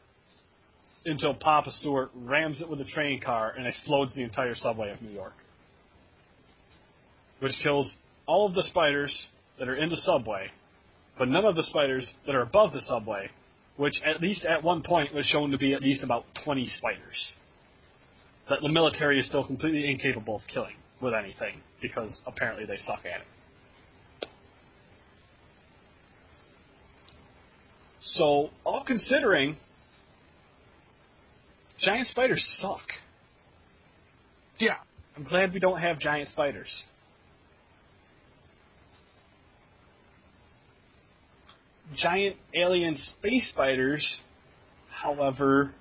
until Papa Stewart rams it with a train car and explodes the entire subway of New York. Which kills all of the spiders that are in the subway, but none of the spiders that are above the subway, which at least at one point was shown to be at least about 20 spiders. That the military is still completely incapable of killing with anything because apparently they suck at it. So, all considering, giant spiders suck. Yeah. I'm glad we don't have giant spiders. Giant alien space spiders, however,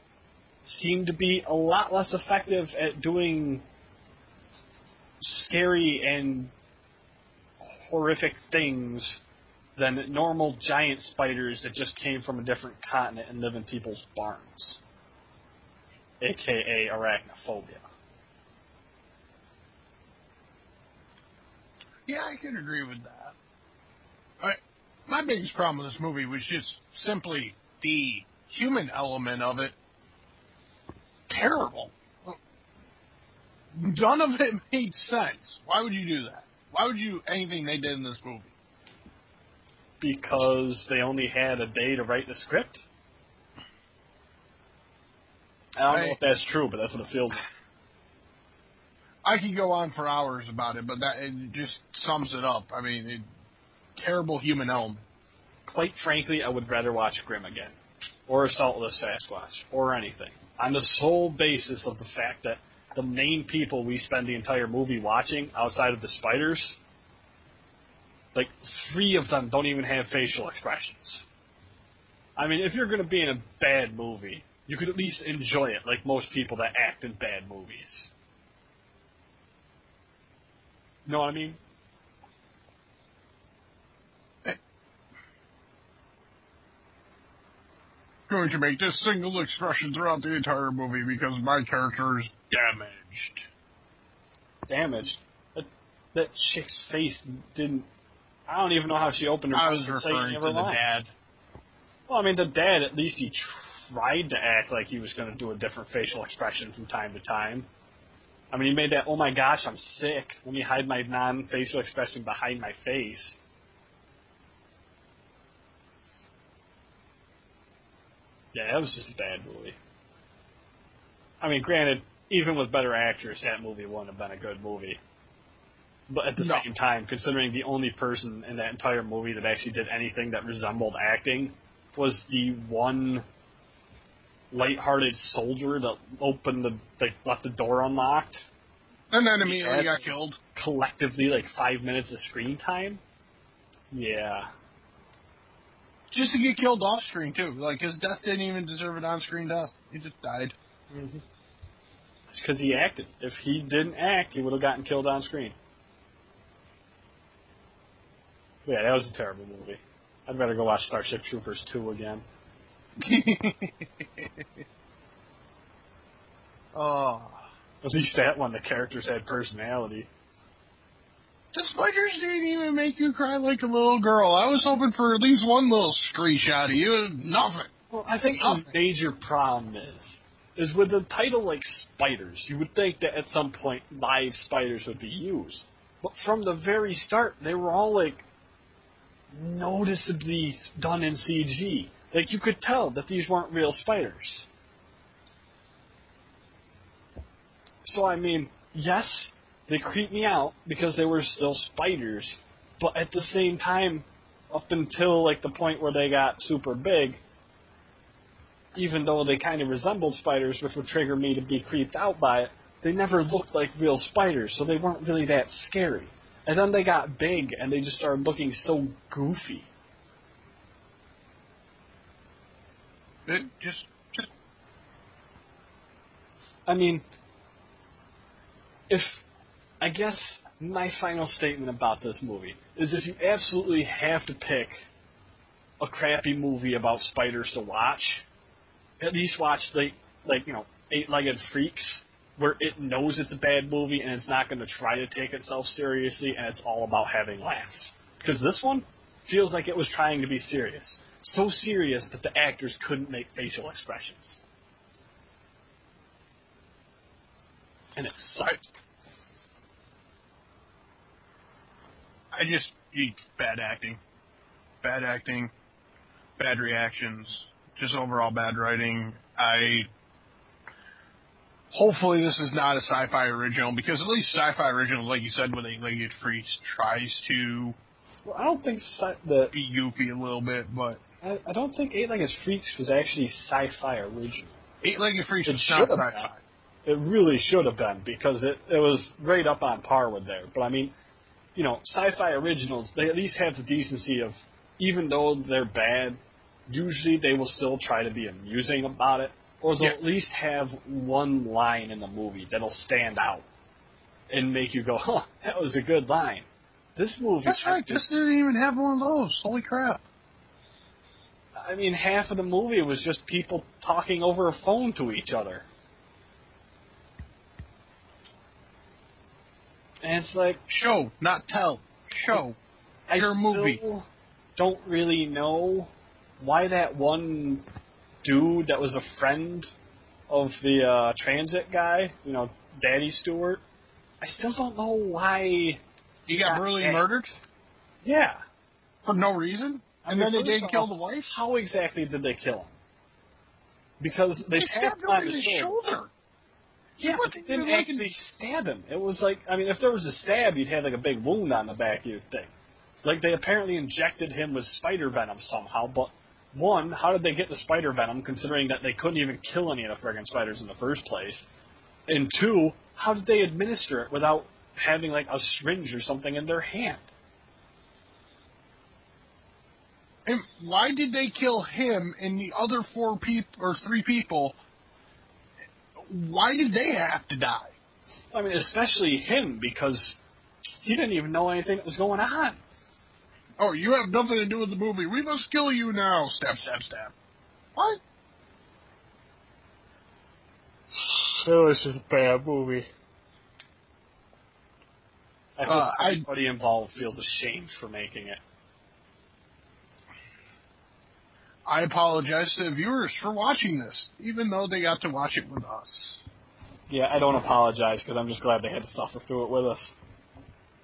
seem to be a lot less effective at doing scary and horrific things than normal giant spiders that just came from a different continent and live in people's barns, aka arachnophobia. Yeah, I can agree with that. I, my biggest problem with this movie was just simply the human element of it. Terrible. None of it made sense. Why would you do that? Why would you anything they did in this movie? Because they only had a day to write the script. I don't I- know if that's true, but that's what it feels like. I could go on for hours about it, but that it just sums it up. I mean, it, terrible human element. Quite frankly, I would rather watch Grimm again, or Assault of the Sasquatch, or anything, on the sole basis of the fact that the main people we spend the entire movie watching, outside of the spiders, like three of them don't even have facial expressions. I mean, if you're going to be in a bad movie, you could at least enjoy it, like most people that act in bad movies. Know what I mean? Going to make this single expression throughout the entire movie because my character is damaged. damaged. That, that chick's face didn't. I don't even know how she opened her I was referring to the dad. Well, I mean, the dad at least he tried to act like he was going to do a different facial expression from time to time. I mean, he made that. Oh my gosh, I'm sick. Let me hide my non-facial expression behind my face. Yeah, that was just a bad movie. I mean, granted, even with better actors, that movie wouldn't have been a good movie. But at the No. same time, considering the only person in that entire movie that actually did anything that resembled acting was the one light-hearted soldier that opened the, that left the door unlocked. And then immediately got killed. collectively like five minutes of screen time. Yeah. Just to get killed off screen too. Like his death didn't even deserve an on screen death. He just died. Mm-hmm. It's because he acted. If he didn't act, he would have gotten killed on screen. Yeah, that was a terrible movie. I'd better go watch Starship Troopers 2 again. oh. [laughs] At least that one, the characters had personality. The spiders didn't even make you cry like a little girl. I was hoping for at least one little screech out of you. Nothing. Well, I think the major problem is, is with the title like spiders, you would think that at some point live spiders would be used. But from the very start, they were all like noticeably done in CG. Like you could tell that these weren't real spiders. So I mean, yes, they creeped me out because they were still spiders, but at the same time, up until like the point where they got super big, even though they kind of resembled spiders, which would trigger me to be creeped out by it, they never looked like real spiders, so they weren't really that scary. And then they got big and they just started looking so goofy. It just, just. I mean, if I guess my final statement about this movie is if you absolutely have to pick a crappy movie about spiders to watch, at least watch like like you know eight-legged freaks where it knows it's a bad movie and it's not going to try to take itself seriously and it's all about having laughs. Because this one feels like it was trying to be serious. So serious that the actors couldn't make facial expressions. And it sucked. I just eat bad acting, bad acting, bad reactions, just overall bad writing. I hopefully this is not a sci-fi original because at least sci-fi original, like you said, with eight-legged freaks, tries to. Well, I don't think sci- the be goofy a little bit, but I, I don't think Eight-Legged Freaks was actually sci-fi original. Eight-Legged Freaks It should not sci-fi. It really should have been because it it was right up on par with there. But I mean, you know, sci-fi originals they at least have the decency of even though they're bad, usually they will still try to be amusing about it, or they'll Yeah. at least have one line in the movie that'll stand out and make you go, "Huh, that was a good line." This movie, That's right. This didn't even have one of those. Holy crap! I mean, half of the movie was just people talking over a phone to each other. And it's like, Show, not tell. Show. I Your still movie. don't really know why that one dude that was a friend of the uh, transit guy, you know, Daddy Stewart. I still don't know why. He got brutally murdered Yeah. for no reason, and I then they didn't kill the wife. How exactly did they kill him? Because they, They stabbed him in the shoulder. Yeah, but they didn't actually stab him. It was like, I mean, if there was a stab, you'd have like a big wound on the back of your thing. Like they apparently injected him with spider venom somehow, but one, how did they get the spider venom considering that they couldn't even kill any of the friggin' spiders in the first place? And two, how did they administer it without having like a syringe or something in their hand? And why did they kill him and the other four people or three people? Why did they have to die? I mean, especially him because he didn't even know anything that was going on. Oh, you have nothing to do with the movie. We must kill you now. Stab, stab, stab. What? It was just a bad movie. I hope Uh, I- everybody involved feels ashamed for making it. I apologize to the viewers for watching this, even though they got to watch it with us. Yeah, I don't apologize because I'm just glad they had to suffer through it with us.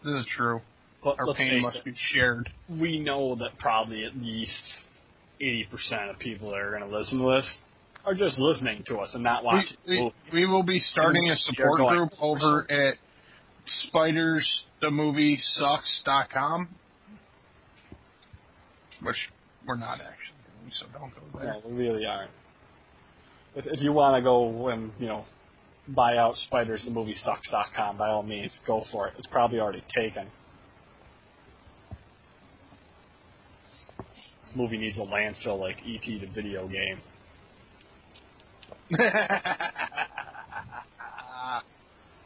This is true. But Our pain must it, be shared. we know that probably at least 80% of people that are going to listen to this are just listening to us and not watching the we, we will be starting a support group over at spidersthemoviesucks.com, which we're not actually doing, so don't go there. No, we really aren't. If, if you want to go and, you know, buy out spidersthemoviesucks.com, by all means, go for it. It's probably already taken. This movie needs a landfill like E.T. the video game. [laughs]